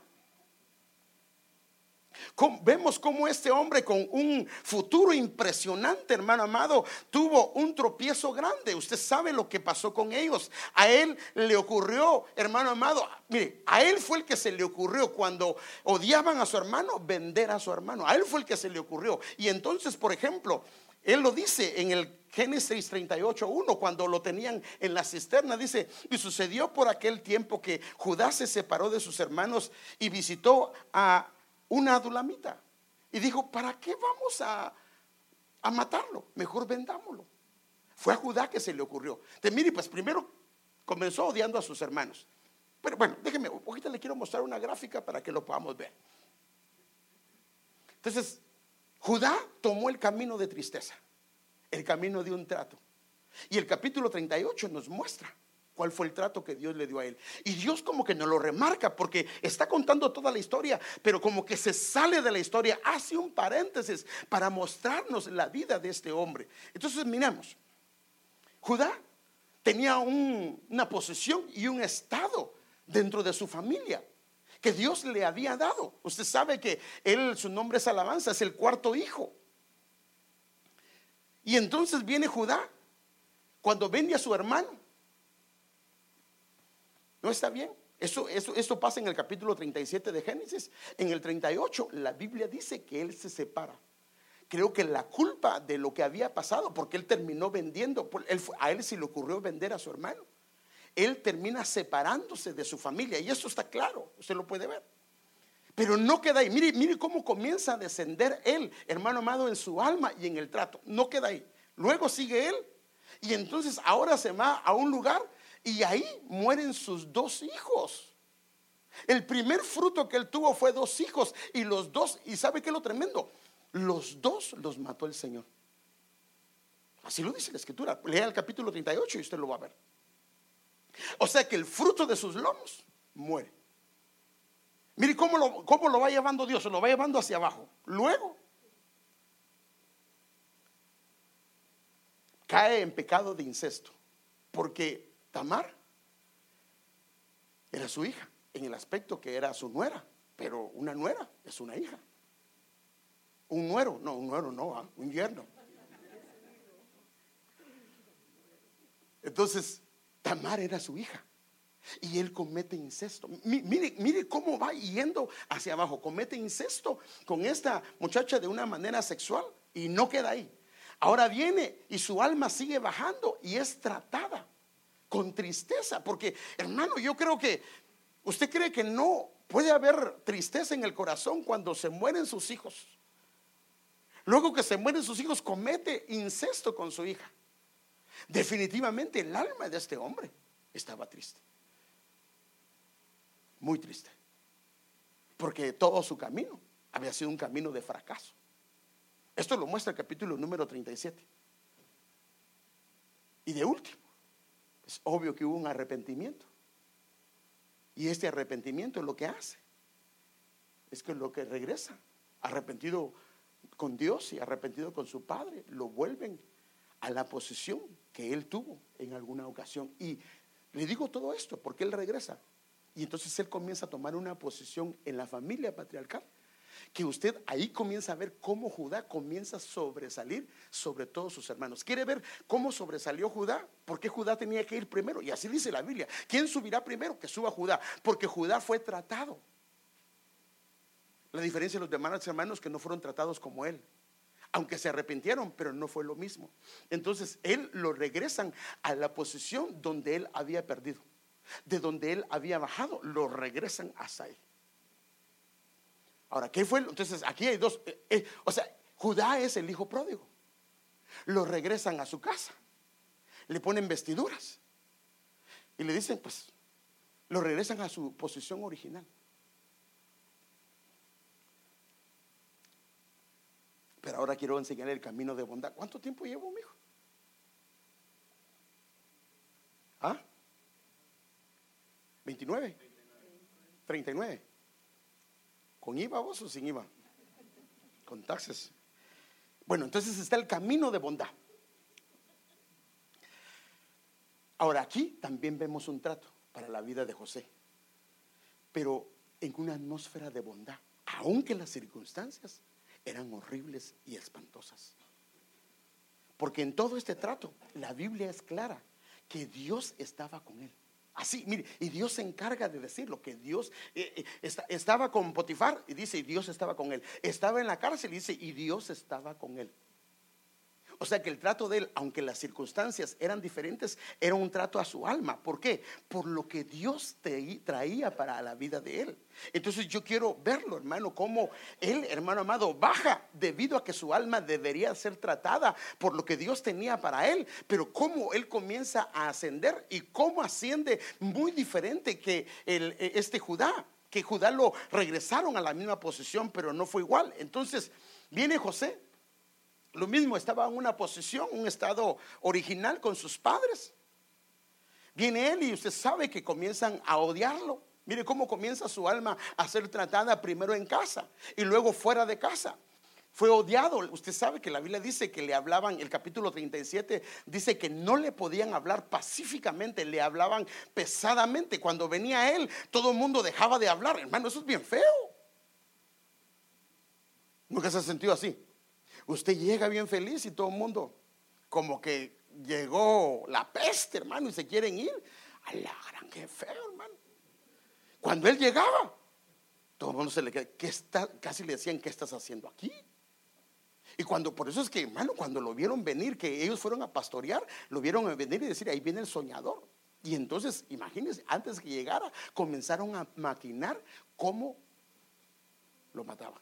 vemos cómo este hombre con un futuro impresionante, hermano amado, tuvo un tropiezo grande. Usted sabe lo que pasó con ellos. A él le ocurrió, hermano amado, mire, a él fue el que se le ocurrió cuando odiaban a su hermano, vender a su hermano. A él fue el que se le ocurrió. Y entonces, por ejemplo, él lo dice en el Génesis 38, 1, cuando lo tenían en la cisterna, dice, y sucedió por aquel tiempo que Judá se separó de sus hermanos y visitó a una adulamita. Y dijo, ¿para qué vamos a, matarlo? Mejor vendámoslo. Fue a Judá que se le ocurrió. De mire, pues primero comenzó odiando a sus hermanos. Pero bueno, déjeme, ahorita le quiero mostrar una gráfica para que lo podamos ver. Entonces, Judá tomó el camino de tristeza, el camino de un trato. Y el capítulo 38 nos muestra cuál fue el trato que Dios le dio a él. Y Dios como que no lo remarca porque está contando toda la historia, pero como que se sale de la historia, hace un paréntesis para mostrarnos la vida de este hombre. Entonces miramos, Judá tenía una posesión y un estado dentro de su familia que Dios le había dado. Usted sabe que él, su nombre es alabanza, es el cuarto hijo. Y entonces viene Judá cuando vende a su hermano ¿No está bien? Eso, eso, eso pasa en el capítulo 37 de Génesis. En el 38 la Biblia dice que él se separa. Creo que la culpa de lo que había pasado, porque él terminó vendiendo, a él se le ocurrió vender a su hermano. Él termina separándose de su familia y eso está claro, usted lo puede ver. Pero no queda ahí. Mire, mire cómo comienza a descender él, hermano amado, en su alma y en el trato. No queda ahí. Luego sigue él y entonces ahora se va a un lugar y ahí mueren sus dos hijos. El primer fruto que él tuvo fue dos hijos y los dos, y sabe qué es lo tremendo, los dos los mató el Señor. Así lo dice la escritura. Lea el capítulo 38 y usted lo va a ver. O sea que el fruto de sus lomos muere. Mire cómo lo, cómo lo va llevando Dios, lo va llevando hacia abajo. Luego cae en pecado de incesto, porque Tamar era su hija, en el aspecto que era su nuera, pero una nuera es una hija. Un nuero, no, un nuero no, ¿ah? un yerno. Entonces, Tamar era su hija. Y él comete incesto. Mire, mire cómo va yendo hacia abajo. Comete incesto con esta muchacha de una manera sexual y no queda ahí. Ahora viene y su alma sigue bajando y es tratada con tristeza, porque hermano, yo creo que usted cree que no puede haber tristeza en el corazón cuando se mueren sus hijos. Luego que se mueren sus hijos, comete incesto con su hija. Definitivamente el alma de este hombre estaba triste. Muy triste. Porque todo su camino había sido un camino de fracaso. Esto lo muestra el capítulo número 37. Y de último, es obvio que hubo un arrepentimiento. Y este arrepentimiento lo que hace es que lo que regresa, arrepentido con Dios y arrepentido con su Padre, lo vuelven a la posición que él tuvo en alguna ocasión. Y le digo todo esto porque él regresa. Y entonces él comienza a tomar una posición en la familia patriarcal que usted ahí comienza a ver cómo Judá comienza a sobresalir sobre todos sus hermanos. ¿Quiere ver cómo sobresalió Judá? Porque Judá tenía que ir primero. Y así dice la Biblia. ¿Quién subirá primero? Que suba Judá. Porque Judá fue tratado. La diferencia de los demás hermanos que no fueron tratados como él. Aunque se arrepintieron, pero no fue lo mismo. Entonces, él lo regresan a la posición donde él había perdido. De donde él había bajado, lo regresan hasta ahí. Ahora, ¿qué fue? Entonces, aquí hay dos. Eh, eh, o sea, Judá es el hijo pródigo. Lo regresan a su casa. Le ponen vestiduras. Y le dicen, pues, lo regresan a su posición original. Pero ahora quiero enseñar el camino de bondad. ¿Cuánto tiempo llevo, hijo? ¿Ah? ¿29? 39. ¿Con IVA vos o sin IVA? Con taxes. Bueno, entonces está el camino de bondad. Ahora aquí también vemos un trato para la vida de José, pero en una atmósfera de bondad, aunque las circunstancias eran horribles y espantosas. Porque en todo este trato, la Biblia es clara que Dios estaba con él. Así, mire, y Dios se encarga de decirlo, que Dios eh, eh, estaba con Potifar y dice, y Dios estaba con él. Estaba en la cárcel y dice, y Dios estaba con él. O sea que el trato de él, aunque las circunstancias eran diferentes, era un trato a su alma. ¿Por qué? Por lo que Dios te traía para la vida de él. Entonces yo quiero verlo, hermano, como él, hermano amado, baja debido a que su alma debería ser tratada por lo que Dios tenía para él. Pero cómo él comienza a ascender y cómo asciende muy diferente que el, este Judá que Judá lo regresaron a la misma posición, pero no fue igual. Entonces viene José, lo mismo, estaba en una posición, un estado original con sus padres. Viene él y usted sabe que comienzan a odiarlo. Mire cómo comienza su alma a ser tratada primero en casa y luego fuera de casa. Fue odiado. Usted sabe que la Biblia dice que le hablaban, el capítulo 37 dice que no le podían hablar pacíficamente, le hablaban pesadamente. Cuando venía él, todo el mundo dejaba de hablar. Hermano, eso es bien feo. ¿Nunca se ha sentido así? Usted llega bien feliz y todo el mundo como que llegó la peste, hermano, y se quieren ir. A la gran, que feo, hermano. Cuando él llegaba, todo el mundo se le quedaba, está? Casi le decían, ¿qué estás haciendo aquí? Y cuando, por eso es que, hermano, cuando lo vieron venir, que ellos fueron a pastorear, lo vieron venir y decir, ahí viene el soñador. Y entonces, imagínense, antes que llegara, comenzaron a maquinar cómo lo mataban.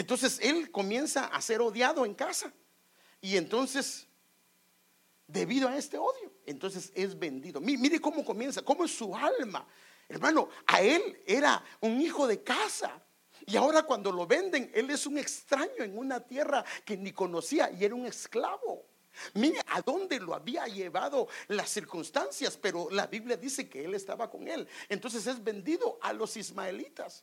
Entonces él comienza a ser odiado en casa. Y entonces, debido a este odio, entonces es vendido. Mire cómo comienza, cómo es su alma. Hermano, a él era un hijo de casa. Y ahora cuando lo venden, él es un extraño en una tierra que ni conocía y era un esclavo. Mire a dónde lo había llevado las circunstancias, pero la Biblia dice que él estaba con él. Entonces es vendido a los ismaelitas.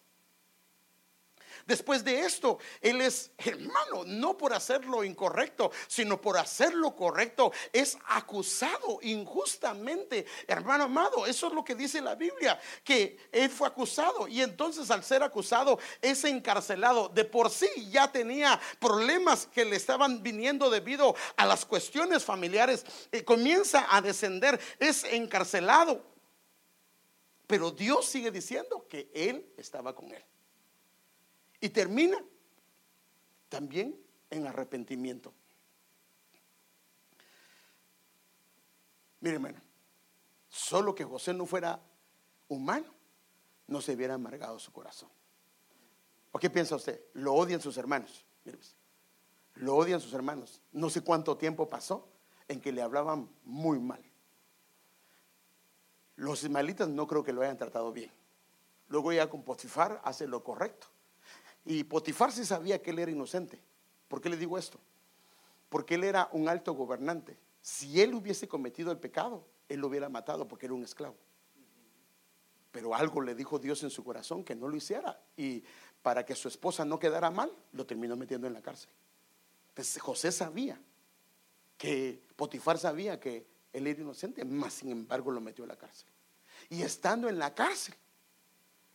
Después de esto, Él es hermano, no por hacer lo incorrecto, sino por hacer lo correcto. Es acusado injustamente. Hermano amado, eso es lo que dice la Biblia, que Él fue acusado y entonces al ser acusado es encarcelado. De por sí ya tenía problemas que le estaban viniendo debido a las cuestiones familiares. Y comienza a descender, es encarcelado. Pero Dios sigue diciendo que Él estaba con él. Y termina también en arrepentimiento. Mire, hermano, solo que José no fuera humano, no se hubiera amargado su corazón. ¿O qué piensa usted? Lo odian sus hermanos. Pues, lo odian sus hermanos. No sé cuánto tiempo pasó en que le hablaban muy mal. Los ismaelitas no creo que lo hayan tratado bien. Luego ya con Potifar hace lo correcto. Y Potifar sí sabía que él era inocente. ¿Por qué le digo esto? Porque él era un alto gobernante. Si él hubiese cometido el pecado, él lo hubiera matado porque era un esclavo. Pero algo le dijo Dios en su corazón que no lo hiciera. Y para que su esposa no quedara mal, lo terminó metiendo en la cárcel. Entonces José sabía que Potifar sabía que él era inocente, más sin embargo lo metió en la cárcel. Y estando en la cárcel,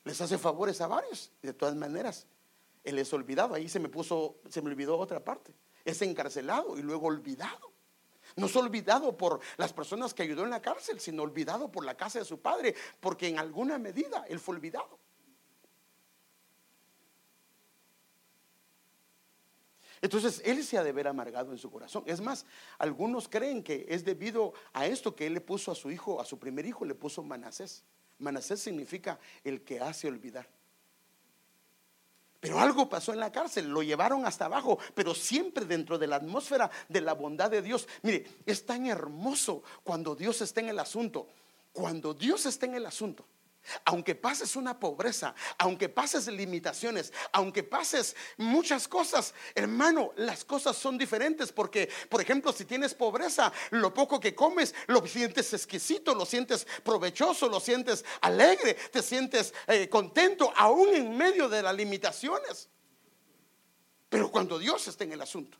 les hace favores a varios. De todas maneras, él es olvidado. Ahí se me puso, se me olvidó otra parte. Es encarcelado y luego olvidado. No es olvidado por las personas que ayudó en la cárcel, sino olvidado por la casa de su padre, porque en alguna medida él fue olvidado. Entonces, él se ha de ver amargado en su corazón. Es más, algunos creen que es debido a esto que él le puso a su hijo, a su primer hijo, le puso Manasés. Manasés significa el que hace olvidar. Pero algo pasó en la cárcel, lo llevaron hasta abajo, pero siempre dentro de la atmósfera de la bondad de Dios. Mire, es tan hermoso cuando Dios está en el asunto. Cuando Dios está en el asunto, aunque pases una pobreza, aunque pases limitaciones, aunque pases muchas cosas, hermano, las cosas son diferentes porque, por ejemplo, si tienes pobreza, lo poco que comes lo sientes exquisito, lo sientes provechoso, lo sientes alegre, te sientes eh, contento, aún en medio de las limitaciones. Pero cuando Dios está en el asunto,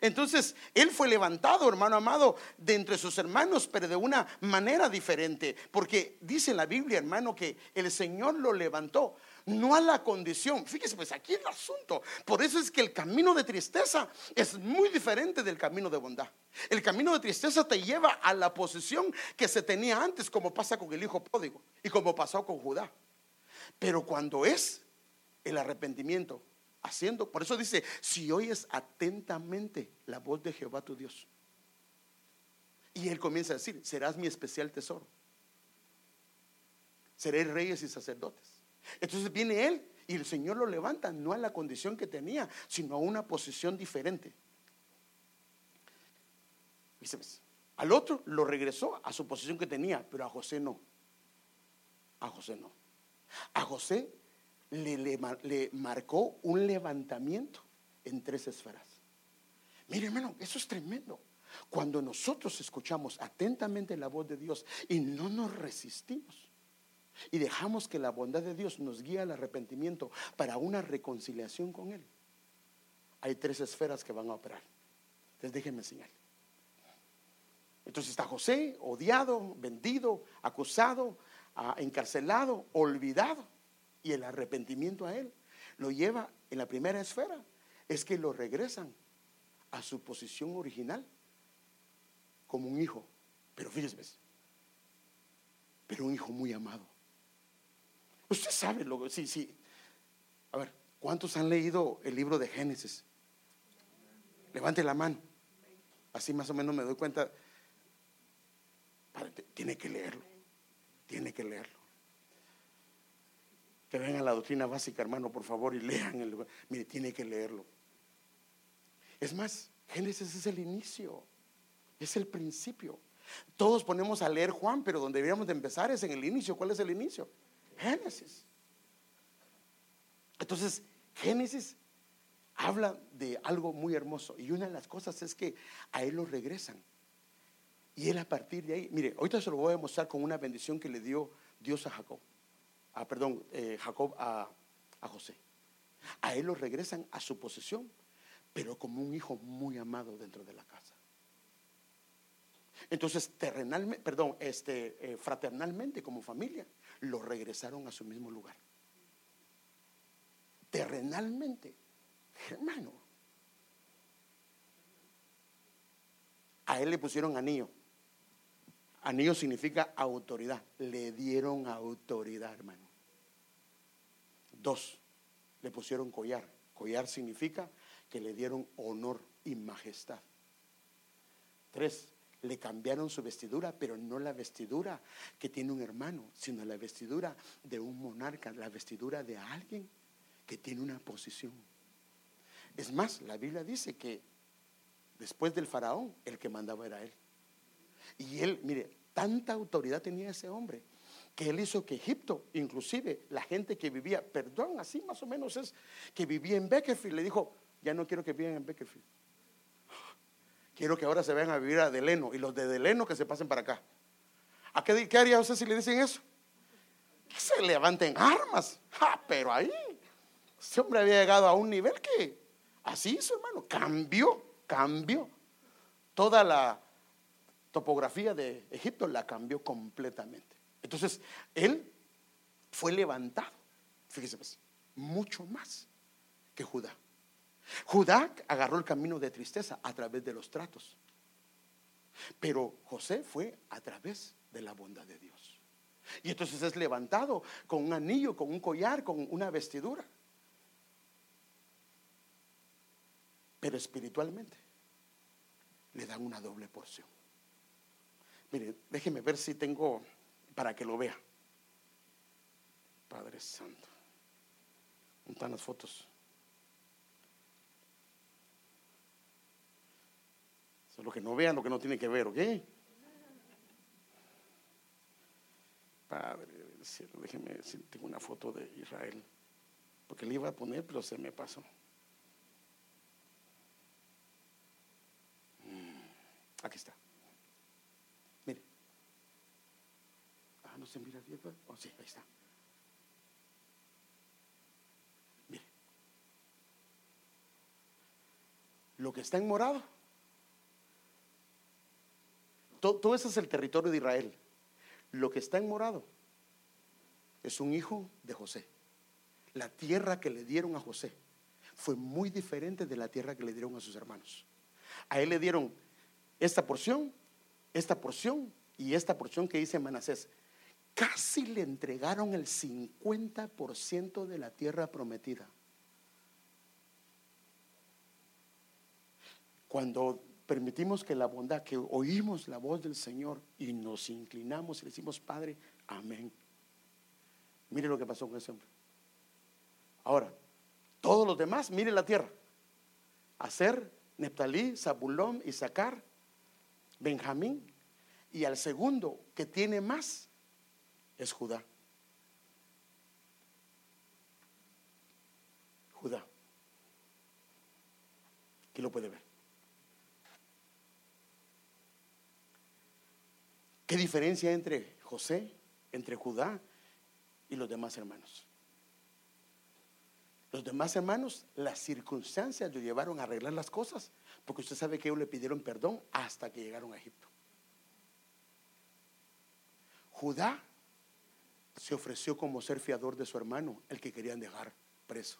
entonces, él fue levantado, hermano amado, de entre sus hermanos, pero de una manera diferente. Porque dice en la Biblia, hermano, que el Señor lo levantó, no a la condición. Fíjese, pues aquí el asunto. Por eso es que el camino de tristeza es muy diferente del camino de bondad. El camino de tristeza te lleva a la posición que se tenía antes, como pasa con el hijo pródigo y como pasó con Judá. Pero cuando es el arrepentimiento, haciendo. Por eso dice, si oyes atentamente la voz de Jehová tu Dios. Y él comienza a decir, serás mi especial tesoro. Seré reyes y sacerdotes. Entonces viene él y el Señor lo levanta, no a la condición que tenía, sino a una posición diferente. Al otro lo regresó a su posición que tenía, pero a José no. A José no. A José le, marcó un levantamiento en tres esferas. Mire, hermano, eso es tremendo. Cuando nosotros escuchamos atentamente la voz de Dios y no nos resistimos y dejamos que la bondad de Dios nos guíe al arrepentimiento para una reconciliación con Él, hay tres esferas que van a operar. Entonces déjenme enseñar. Entonces está José, odiado, vendido, acusado, ah, encarcelado, olvidado y el arrepentimiento a Él lo lleva en la primera esfera, es que lo regresan a su posición original como un hijo. Pero fíjese, pero un hijo muy amado. Usted sabe lo sí, sí. A ver, ¿cuántos han leído el libro de Génesis? Levante la mano. Así más o menos me doy cuenta. tiene que leerlo. Tiene que leerlo que vengan a la doctrina básica, hermano, por favor, y lean el Mire, tiene que leerlo. Es más, Génesis es el inicio, es el principio. Todos ponemos a leer Juan, pero donde deberíamos de empezar es en el inicio. ¿Cuál es el inicio? Génesis. Entonces, Génesis habla de algo muy hermoso. Y una de las cosas es que a él lo regresan. Y él a partir de ahí, mire, ahorita se lo voy a mostrar con una bendición que le dio Dios a Jacob a, perdón, eh, Jacob a, a José. A él lo regresan a su posesión, pero como un hijo muy amado dentro de la casa. Entonces, terrenalmente, perdón, este, eh, fraternalmente como familia, lo regresaron a su mismo lugar. Terrenalmente, hermano. A él le pusieron anillo. Anillo significa autoridad. Le dieron autoridad, hermano. Dos, le pusieron collar. Collar significa que le dieron honor y majestad. Tres, le cambiaron su vestidura, pero no la vestidura que tiene un hermano, sino la vestidura de un monarca, la vestidura de alguien que tiene una posición. Es más, la Biblia dice que después del faraón, el que mandaba era él. Y él, mire, tanta autoridad tenía ese hombre que él hizo que Egipto, inclusive la gente que vivía, perdón, así más o menos es, que vivía en Beckerfield, le dijo, ya no quiero que vivan en Beckerfield. Quiero que ahora se vayan a vivir a Deleno y los de Deleno que se pasen para acá. ¿A qué, haría usted si le dicen eso? Que se levanten armas. pero ahí, ese hombre había llegado a un nivel que así hizo, hermano, cambió, cambió. Toda la topografía de Egipto la cambió completamente. Entonces, él fue levantado, fíjese pues, mucho más que Judá. Judá agarró el camino de tristeza a través de los tratos, pero José fue a través de la bondad de Dios. Y entonces es levantado con un anillo, con un collar, con una vestidura. Pero espiritualmente le dan una doble porción. Mire, déjeme ver si tengo para que lo vea. Padre Santo. ¿Dónde las fotos? Solo que no vean lo que no tienen que ver, ¿ok? Padre del cielo, déjeme decir, tengo una foto de Israel, porque le iba a poner, pero se me pasó. Mm, aquí está. Mire. Ah, no Oh. Mire. Lo que está en morado. Todo, todo ese es el territorio de Israel. Lo que está en morado es un hijo de José. La tierra que le dieron a José fue muy diferente de la tierra que le dieron a sus hermanos. A él le dieron esta porción, esta porción y esta porción que dice Manasés. Casi le entregaron el 50% de la tierra prometida. Cuando permitimos que la bondad, que oímos la voz del Señor y nos inclinamos y decimos, Padre, amén. Mire lo que pasó con ese hombre. Ahora, todos los demás, mire la tierra. Hacer, Neptalí, Zabulón, Isaacar, Benjamín. Y al segundo que tiene más es Judá. Judá. Aquí lo puede ver. ¿Qué diferencia entre José, entre Judá y los demás hermanos? Los demás hermanos, las circunstancias lo llevaron a arreglar las cosas, porque usted sabe que ellos le pidieron perdón hasta que llegaron a Egipto. Judá se ofreció como ser fiador de su hermano, el que querían dejar preso.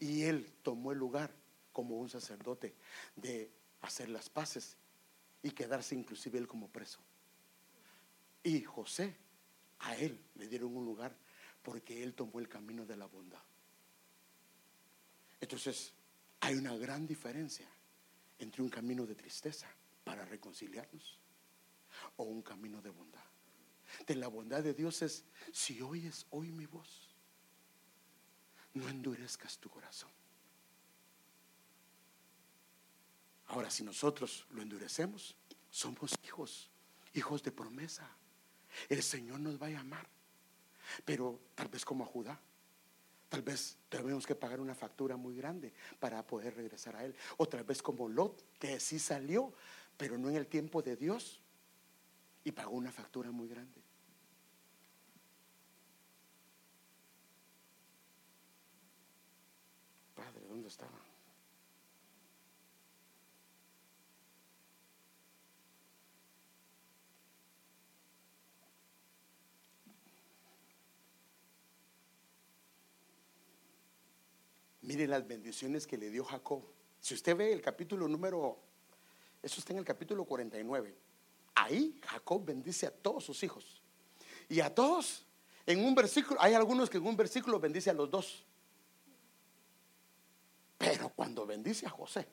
Y él tomó el lugar como un sacerdote de hacer las paces y quedarse inclusive él como preso. Y José, a él le dieron un lugar porque él tomó el camino de la bondad. Entonces, hay una gran diferencia entre un camino de tristeza para reconciliarnos o un camino de bondad. De la bondad de Dios es, si oyes hoy mi voz, no endurezcas tu corazón. Ahora, si nosotros lo endurecemos, somos hijos, hijos de promesa. El Señor nos va a llamar. Pero tal vez como a Judá. Tal vez tenemos que pagar una factura muy grande para poder regresar a Él. O tal vez como Lot, que sí salió, pero no en el tiempo de Dios. Y pagó una factura muy grande. Padre, ¿dónde estaba? Mire las bendiciones que le dio Jacob. Si usted ve el capítulo número, eso está en el capítulo 49. Ahí Jacob bendice a todos sus hijos. Y a todos, en un versículo, hay algunos que en un versículo bendice a los dos. Pero cuando bendice a José,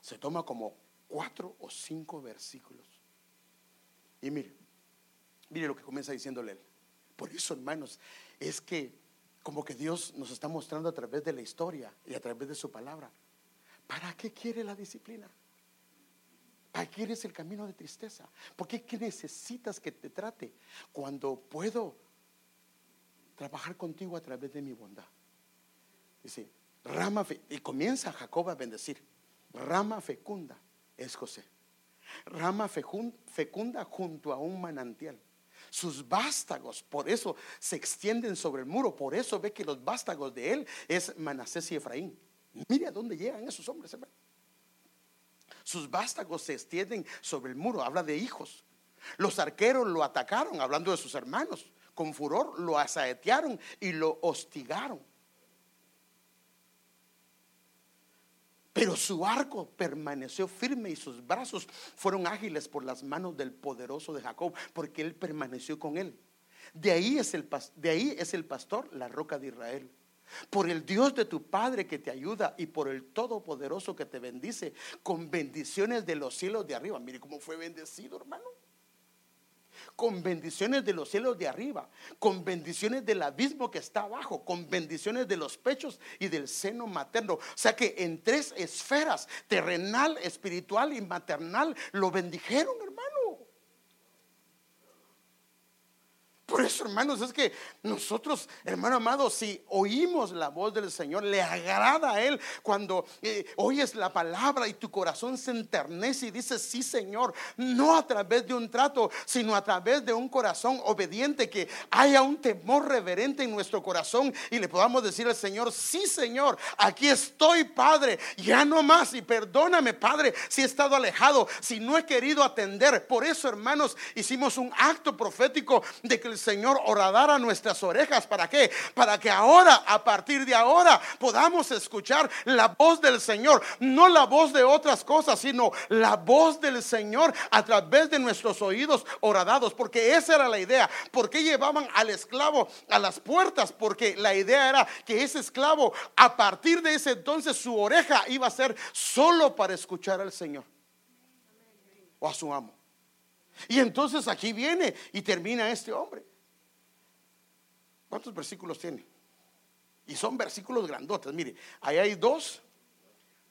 se toma como cuatro o cinco versículos. Y mire, mire lo que comienza diciéndole él. Por eso, hermanos, es que como que Dios nos está mostrando a través de la historia y a través de su palabra. ¿Para qué quiere la disciplina? ¿Para qué quieres el camino de tristeza? ¿Por qué necesitas que te trate cuando puedo trabajar contigo a través de mi bondad? Dice, rama y comienza Jacob a bendecir. Rama fecunda es José. Rama fecunda junto a un manantial sus vástagos, por eso se extienden sobre el muro, por eso ve que los vástagos de él es Manasés y Efraín. Mire a dónde llegan esos hombres, Sus vástagos se extienden sobre el muro, habla de hijos. Los arqueros lo atacaron, hablando de sus hermanos, con furor lo asaetearon y lo hostigaron. Pero su arco permaneció firme y sus brazos fueron ágiles por las manos del poderoso de Jacob, porque él permaneció con él. De ahí es el, de ahí es el pastor, la roca de Israel. Por el Dios de tu Padre que te ayuda y por el Todopoderoso que te bendice con bendiciones de los cielos de arriba. Mire cómo fue bendecido, hermano. con bendiciones de los cielos de arriba, con bendiciones del abismo que está abajo, con bendiciones de los pechos y del seno materno. O sea que en tres esferas, terrenal, espiritual y maternal, lo bendijeron, hermano. Por eso, hermanos, es que nosotros, hermano amado, si oímos la voz del Señor, le agrada a Él cuando eh, oyes la palabra y tu corazón se enternece y dices, sí, Señor, no a través de un trato, sino a través de un corazón obediente, que haya un temor reverente en nuestro corazón y le podamos decir al Señor, sí, Señor, aquí estoy, Padre, ya no más y perdóname, Padre, si he estado alejado, si no he querido atender. Por eso, hermanos, hicimos un acto profético de que el Señor horadara nuestras orejas. ¿Para qué? Para que ahora, a partir de ahora, podamos escuchar la voz del Señor. No la voz de otras cosas, sino la voz del Señor a través de nuestros oídos horadados. Porque esa era la idea. ¿Por qué llevaban al esclavo a las puertas? Porque la idea era que ese esclavo, a partir de ese entonces, su oreja iba a ser solo para escuchar al Señor o a su amo. Y entonces aquí viene y termina este hombre. ¿Cuántos versículos tiene? Y son versículos grandotes. Mire, ahí hay dos,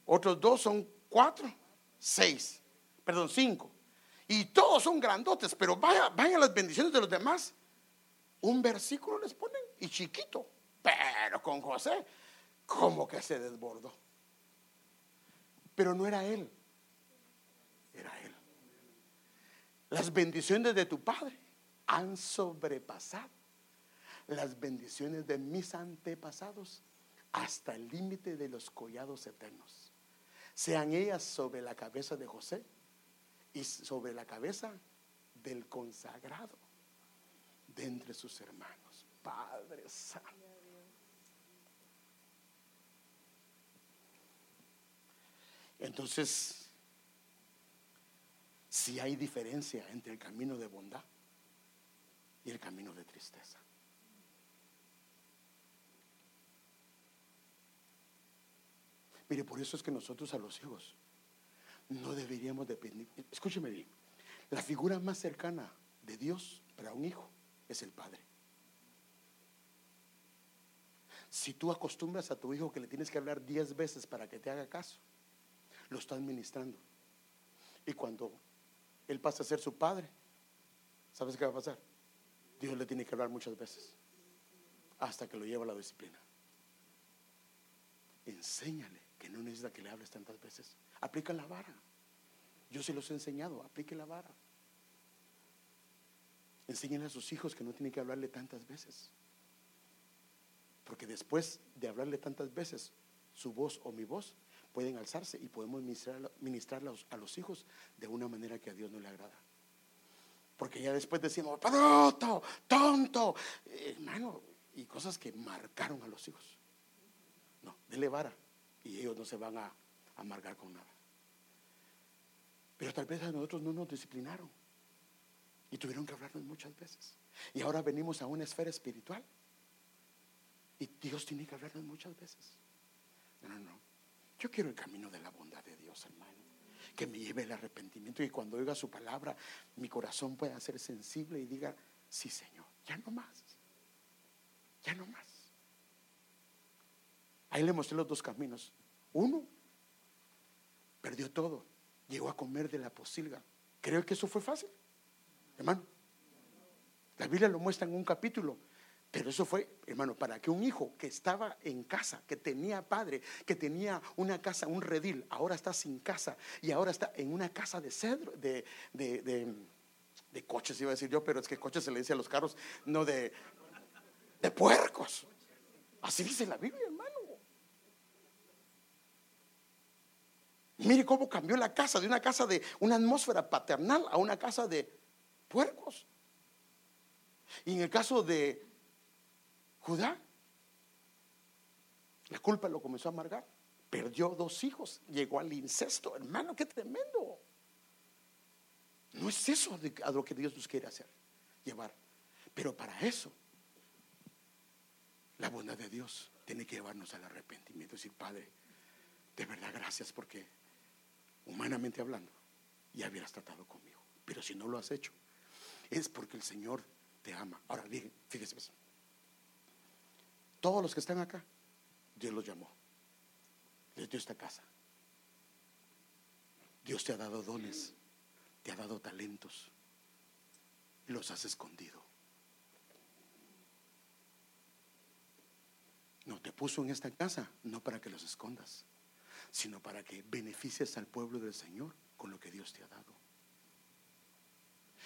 otros dos son cuatro, seis, perdón, cinco. Y todos son grandotes, pero vaya, vaya las bendiciones de los demás. Un versículo les ponen y chiquito. Pero con José, como que se desbordó. Pero no era él, era él. Las bendiciones de tu padre han sobrepasado las bendiciones de mis antepasados hasta el límite de los collados eternos. Sean ellas sobre la cabeza de José y sobre la cabeza del consagrado de entre sus hermanos. Padre Santo. Entonces, si hay diferencia entre el camino de bondad y el camino de tristeza. Mire, por eso es que nosotros a los hijos no deberíamos depender. Escúcheme bien, la figura más cercana de Dios para un hijo es el padre. Si tú acostumbras a tu hijo que le tienes que hablar diez veces para que te haga caso, lo estás ministrando. Y cuando él pasa a ser su padre, ¿sabes qué va a pasar? Dios le tiene que hablar muchas veces hasta que lo lleva a la disciplina. Enséñale que no necesita que le hables tantas veces. Aplica la vara. Yo se los he enseñado, aplique la vara. Enseñen a sus hijos que no tienen que hablarle tantas veces. Porque después de hablarle tantas veces, su voz o mi voz pueden alzarse y podemos ministrar, a los hijos de una manera que a Dios no le agrada. Porque ya después decimos, tonto, tonto, hermano, y cosas que marcaron a los hijos. No, dele vara y ellos no se van a amargar con nada. Pero tal vez a nosotros no nos disciplinaron y tuvieron que hablarnos muchas veces. Y ahora venimos a una esfera espiritual y Dios tiene que hablarnos muchas veces. No, no, no. Yo quiero el camino de la bondad de Dios, hermano. Que me lleve el arrepentimiento y cuando oiga su palabra, mi corazón pueda ser sensible y diga, sí, Señor, ya no más. Ya no más. Ahí le mostré los dos caminos. Uno perdió todo, llegó a comer de la posilga. ¿Creo que eso fue fácil? Hermano, la Biblia lo muestra en un capítulo. Pero eso fue, hermano, para que un hijo que estaba en casa, que tenía padre, que tenía una casa, un redil, ahora está sin casa y ahora está en una casa de cedro, de, de, de, coches, iba a decir yo, pero es que coches se le dice a los carros, no de, de puercos. Así dice la Biblia, hermano. Mire cómo cambió la casa, de una casa de una atmósfera paternal a una casa de puercos. Y en el caso de Judá, la culpa lo comenzó a amargar. Perdió dos hijos, llegó al incesto. Hermano, qué tremendo. No es eso a lo que Dios nos quiere hacer, llevar. Pero para eso, la bondad de Dios tiene que llevarnos al arrepentimiento. Decir, Padre, de verdad gracias porque humanamente hablando, ya hubieras tratado conmigo. Pero si no lo has hecho, Es porque el Señor te ama. Ahora, fíjese. Pues. Todos los que están acá, Dios los llamó. Les dio esta casa. Dios te ha dado dones, te ha dado talentos y los has escondido. No te puso en esta casa, no para que los escondas, sino para que beneficies al pueblo del Señor con lo que Dios te ha dado.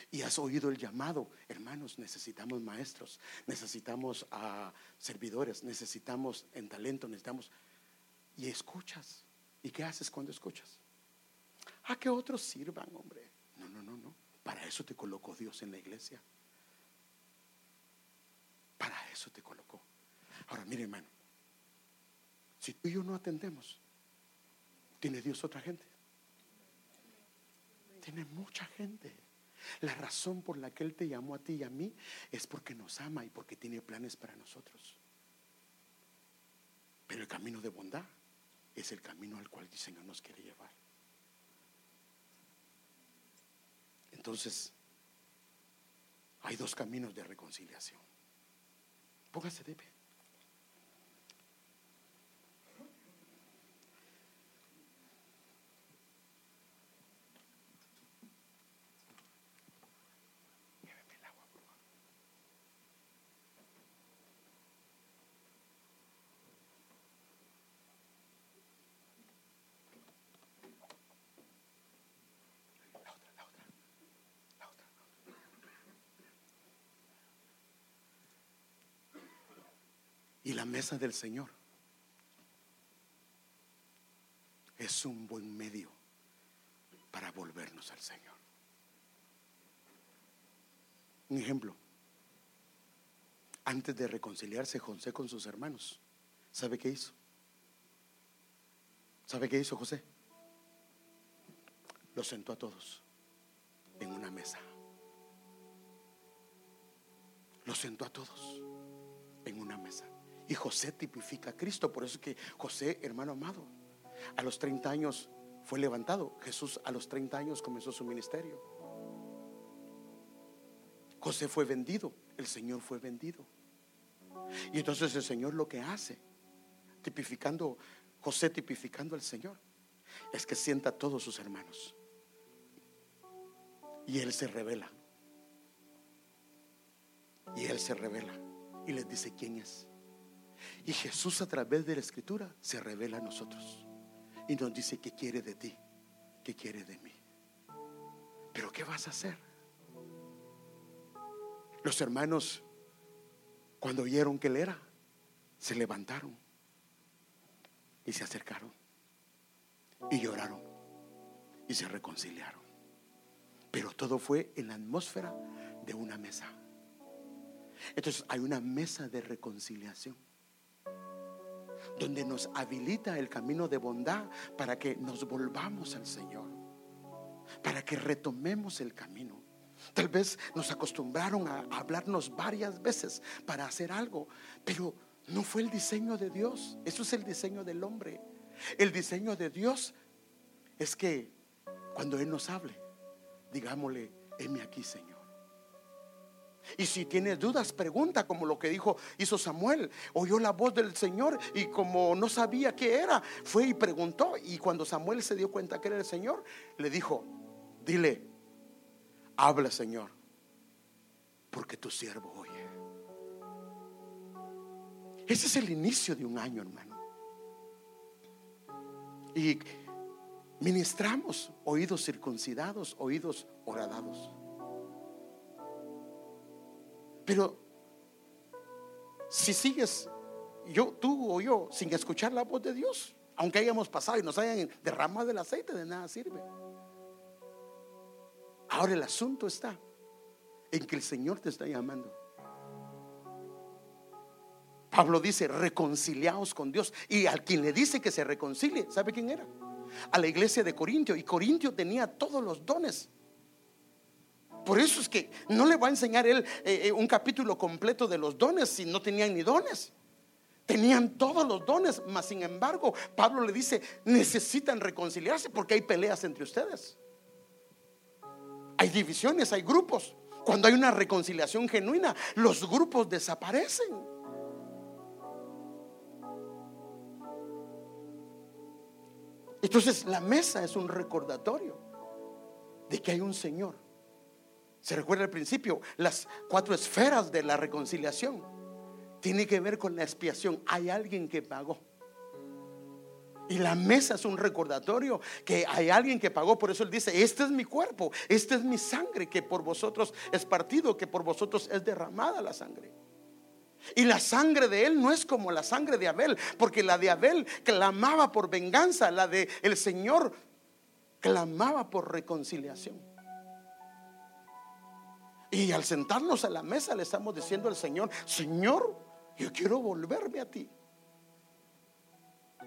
Y has oído el llamado, hermanos, necesitamos maestros, necesitamos a servidores, necesitamos en talento, necesitamos... Y escuchas. ¿Y qué haces cuando escuchas? A que otros sirvan, hombre. No, no, no, no. Para eso te colocó Dios en la iglesia. Para eso te colocó. Ahora, mire, hermano, si tú y yo no atendemos, tiene Dios otra gente. Tiene mucha gente. La razón por la que Él te llamó a ti y a mí es porque nos ama y porque tiene planes para nosotros. Pero el camino de bondad es el camino al cual el Señor nos quiere llevar. Entonces, hay dos caminos de reconciliación. Póngase de pie. Y la mesa del Señor es un buen medio para volvernos al Señor. Un ejemplo. Antes de reconciliarse José con sus hermanos, ¿sabe qué hizo? ¿Sabe qué hizo José? Los sentó a todos en una mesa. Los sentó a todos en una mesa. Y José tipifica a Cristo. Por eso es que José, hermano amado, a los 30 años fue levantado. Jesús a los 30 años comenzó su ministerio. José fue vendido, el Señor fue vendido. Y entonces el Señor lo que hace, tipificando, José tipificando al Señor, es que sienta a todos sus hermanos. Y Él se revela. Y Él se revela. Y les dice quién es. Y Jesús a través de la escritura se revela a nosotros y nos dice que quiere de ti, que quiere de mí. Pero ¿qué vas a hacer? Los hermanos, cuando oyeron que él era, se levantaron y se acercaron y lloraron y se reconciliaron. Pero todo fue en la atmósfera de una mesa. Entonces hay una mesa de reconciliación donde nos habilita el camino de bondad para que nos volvamos al Señor, para que retomemos el camino. Tal vez nos acostumbraron a hablarnos varias veces para hacer algo, pero no fue el diseño de Dios, eso es el diseño del hombre. El diseño de Dios es que cuando Él nos hable, digámosle, heme aquí, Señor. Y si tienes dudas, pregunta como lo que dijo, hizo Samuel. Oyó la voz del Señor y como no sabía qué era, fue y preguntó. Y cuando Samuel se dio cuenta que era el Señor, le dijo, dile, habla Señor, porque tu siervo oye. Ese es el inicio de un año, hermano. Y ministramos oídos circuncidados, oídos horadados. Pero si sigues, yo, tú o yo, sin escuchar la voz de Dios, aunque hayamos pasado y nos hayan derramado el aceite, de nada sirve. Ahora el asunto está en que el Señor te está llamando. Pablo dice, reconciliaos con Dios. Y al quien le dice que se reconcilie, ¿sabe quién era? A la iglesia de Corintio. Y Corintio tenía todos los dones. Por eso es que no le va a enseñar él eh, eh, un capítulo completo de los dones si no tenían ni dones. Tenían todos los dones, mas sin embargo, Pablo le dice, necesitan reconciliarse porque hay peleas entre ustedes. Hay divisiones, hay grupos. Cuando hay una reconciliación genuina, los grupos desaparecen. Entonces la mesa es un recordatorio de que hay un Señor. Se recuerda al principio, las cuatro esferas de la reconciliación. Tiene que ver con la expiación. Hay alguien que pagó. Y la mesa es un recordatorio que hay alguien que pagó. Por eso él dice, este es mi cuerpo, esta es mi sangre que por vosotros es partido, que por vosotros es derramada la sangre. Y la sangre de él no es como la sangre de Abel, porque la de Abel clamaba por venganza, la de el Señor clamaba por reconciliación. Y al sentarnos a la mesa le estamos diciendo al Señor, Señor, yo quiero volverme a ti.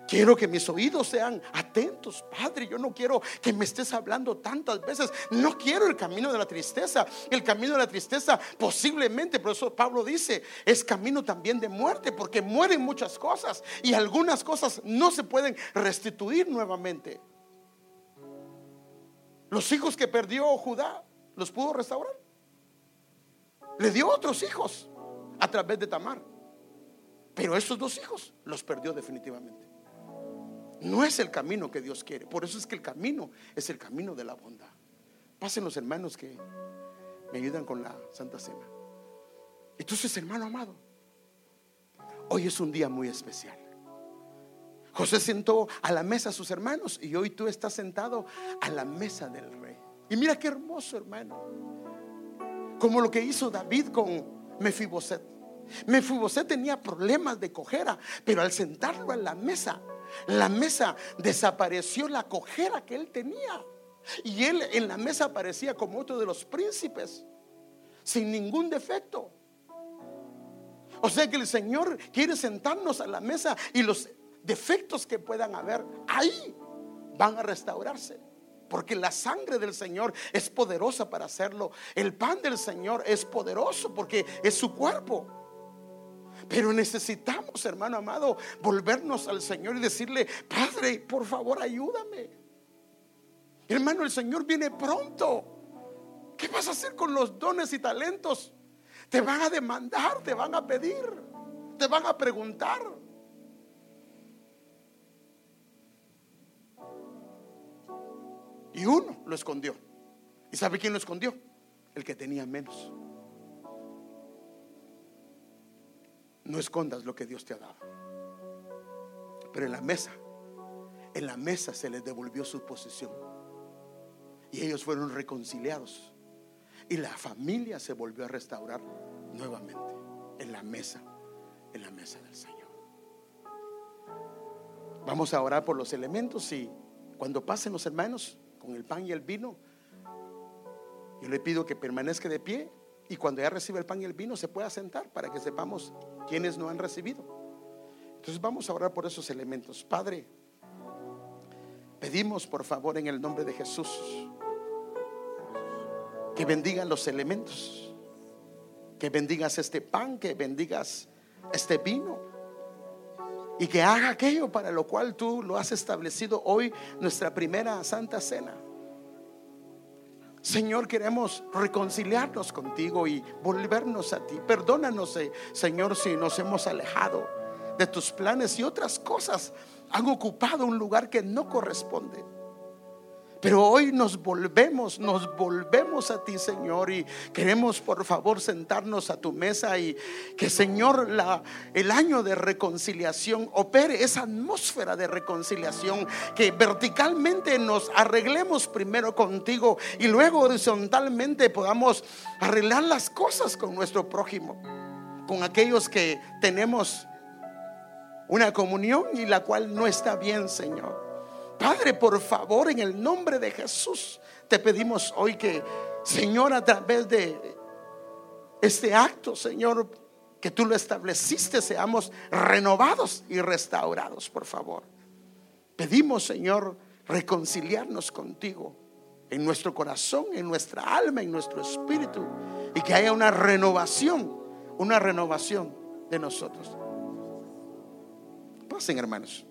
Quiero que mis oídos sean atentos, Padre. Yo no quiero que me estés hablando tantas veces. No quiero el camino de la tristeza. El camino de la tristeza posiblemente, por eso Pablo dice, es camino también de muerte, porque mueren muchas cosas y algunas cosas no se pueden restituir nuevamente. Los hijos que perdió Judá, ¿los pudo restaurar? Le dio otros hijos a través de Tamar. Pero esos dos hijos los perdió definitivamente. No es el camino que Dios quiere. Por eso es que el camino es el camino de la bondad. Pasen los hermanos que me ayudan con la Santa Cena. Entonces, hermano amado, hoy es un día muy especial. José sentó a la mesa a sus hermanos y hoy tú estás sentado a la mesa del rey. Y mira qué hermoso, hermano. Como lo que hizo David con Mefiboset. Mefiboset tenía problemas de cojera, pero al sentarlo a la mesa, la mesa desapareció la cojera que él tenía. Y él en la mesa aparecía como otro de los príncipes, sin ningún defecto. O sea que el Señor quiere sentarnos a la mesa y los defectos que puedan haber ahí van a restaurarse. Porque la sangre del Señor es poderosa para hacerlo. El pan del Señor es poderoso porque es su cuerpo. Pero necesitamos, hermano amado, volvernos al Señor y decirle, Padre, por favor, ayúdame. Hermano, el Señor viene pronto. ¿Qué vas a hacer con los dones y talentos? Te van a demandar, te van a pedir, te van a preguntar. Y uno lo escondió. ¿Y sabe quién lo escondió? El que tenía menos. No escondas lo que Dios te ha dado. Pero en la mesa, en la mesa se les devolvió su posición. Y ellos fueron reconciliados. Y la familia se volvió a restaurar nuevamente en la mesa, en la mesa del Señor. Vamos a orar por los elementos y cuando pasen los hermanos con el pan y el vino, yo le pido que permanezca de pie y cuando ya reciba el pan y el vino se pueda sentar para que sepamos quiénes no han recibido. Entonces vamos a orar por esos elementos. Padre, pedimos por favor en el nombre de Jesús que bendigan los elementos, que bendigas este pan, que bendigas este vino y que haga aquello para lo cual tú lo has establecido hoy, nuestra primera santa cena. Señor, queremos reconciliarnos contigo y volvernos a ti. Perdónanos, eh, Señor, si nos hemos alejado de tus planes y otras cosas han ocupado un lugar que no corresponde. Pero hoy nos volvemos, nos volvemos a ti, Señor, y queremos por favor sentarnos a tu mesa y que, Señor, la, el año de reconciliación opere esa atmósfera de reconciliación, que verticalmente nos arreglemos primero contigo y luego horizontalmente podamos arreglar las cosas con nuestro prójimo, con aquellos que tenemos una comunión y la cual no está bien, Señor. Padre, por favor, en el nombre de Jesús, te pedimos hoy que, Señor, a través de este acto, Señor, que tú lo estableciste, seamos renovados y restaurados, por favor. Pedimos, Señor, reconciliarnos contigo en nuestro corazón, en nuestra alma, en nuestro espíritu, y que haya una renovación, una renovación de nosotros. Pasen, hermanos.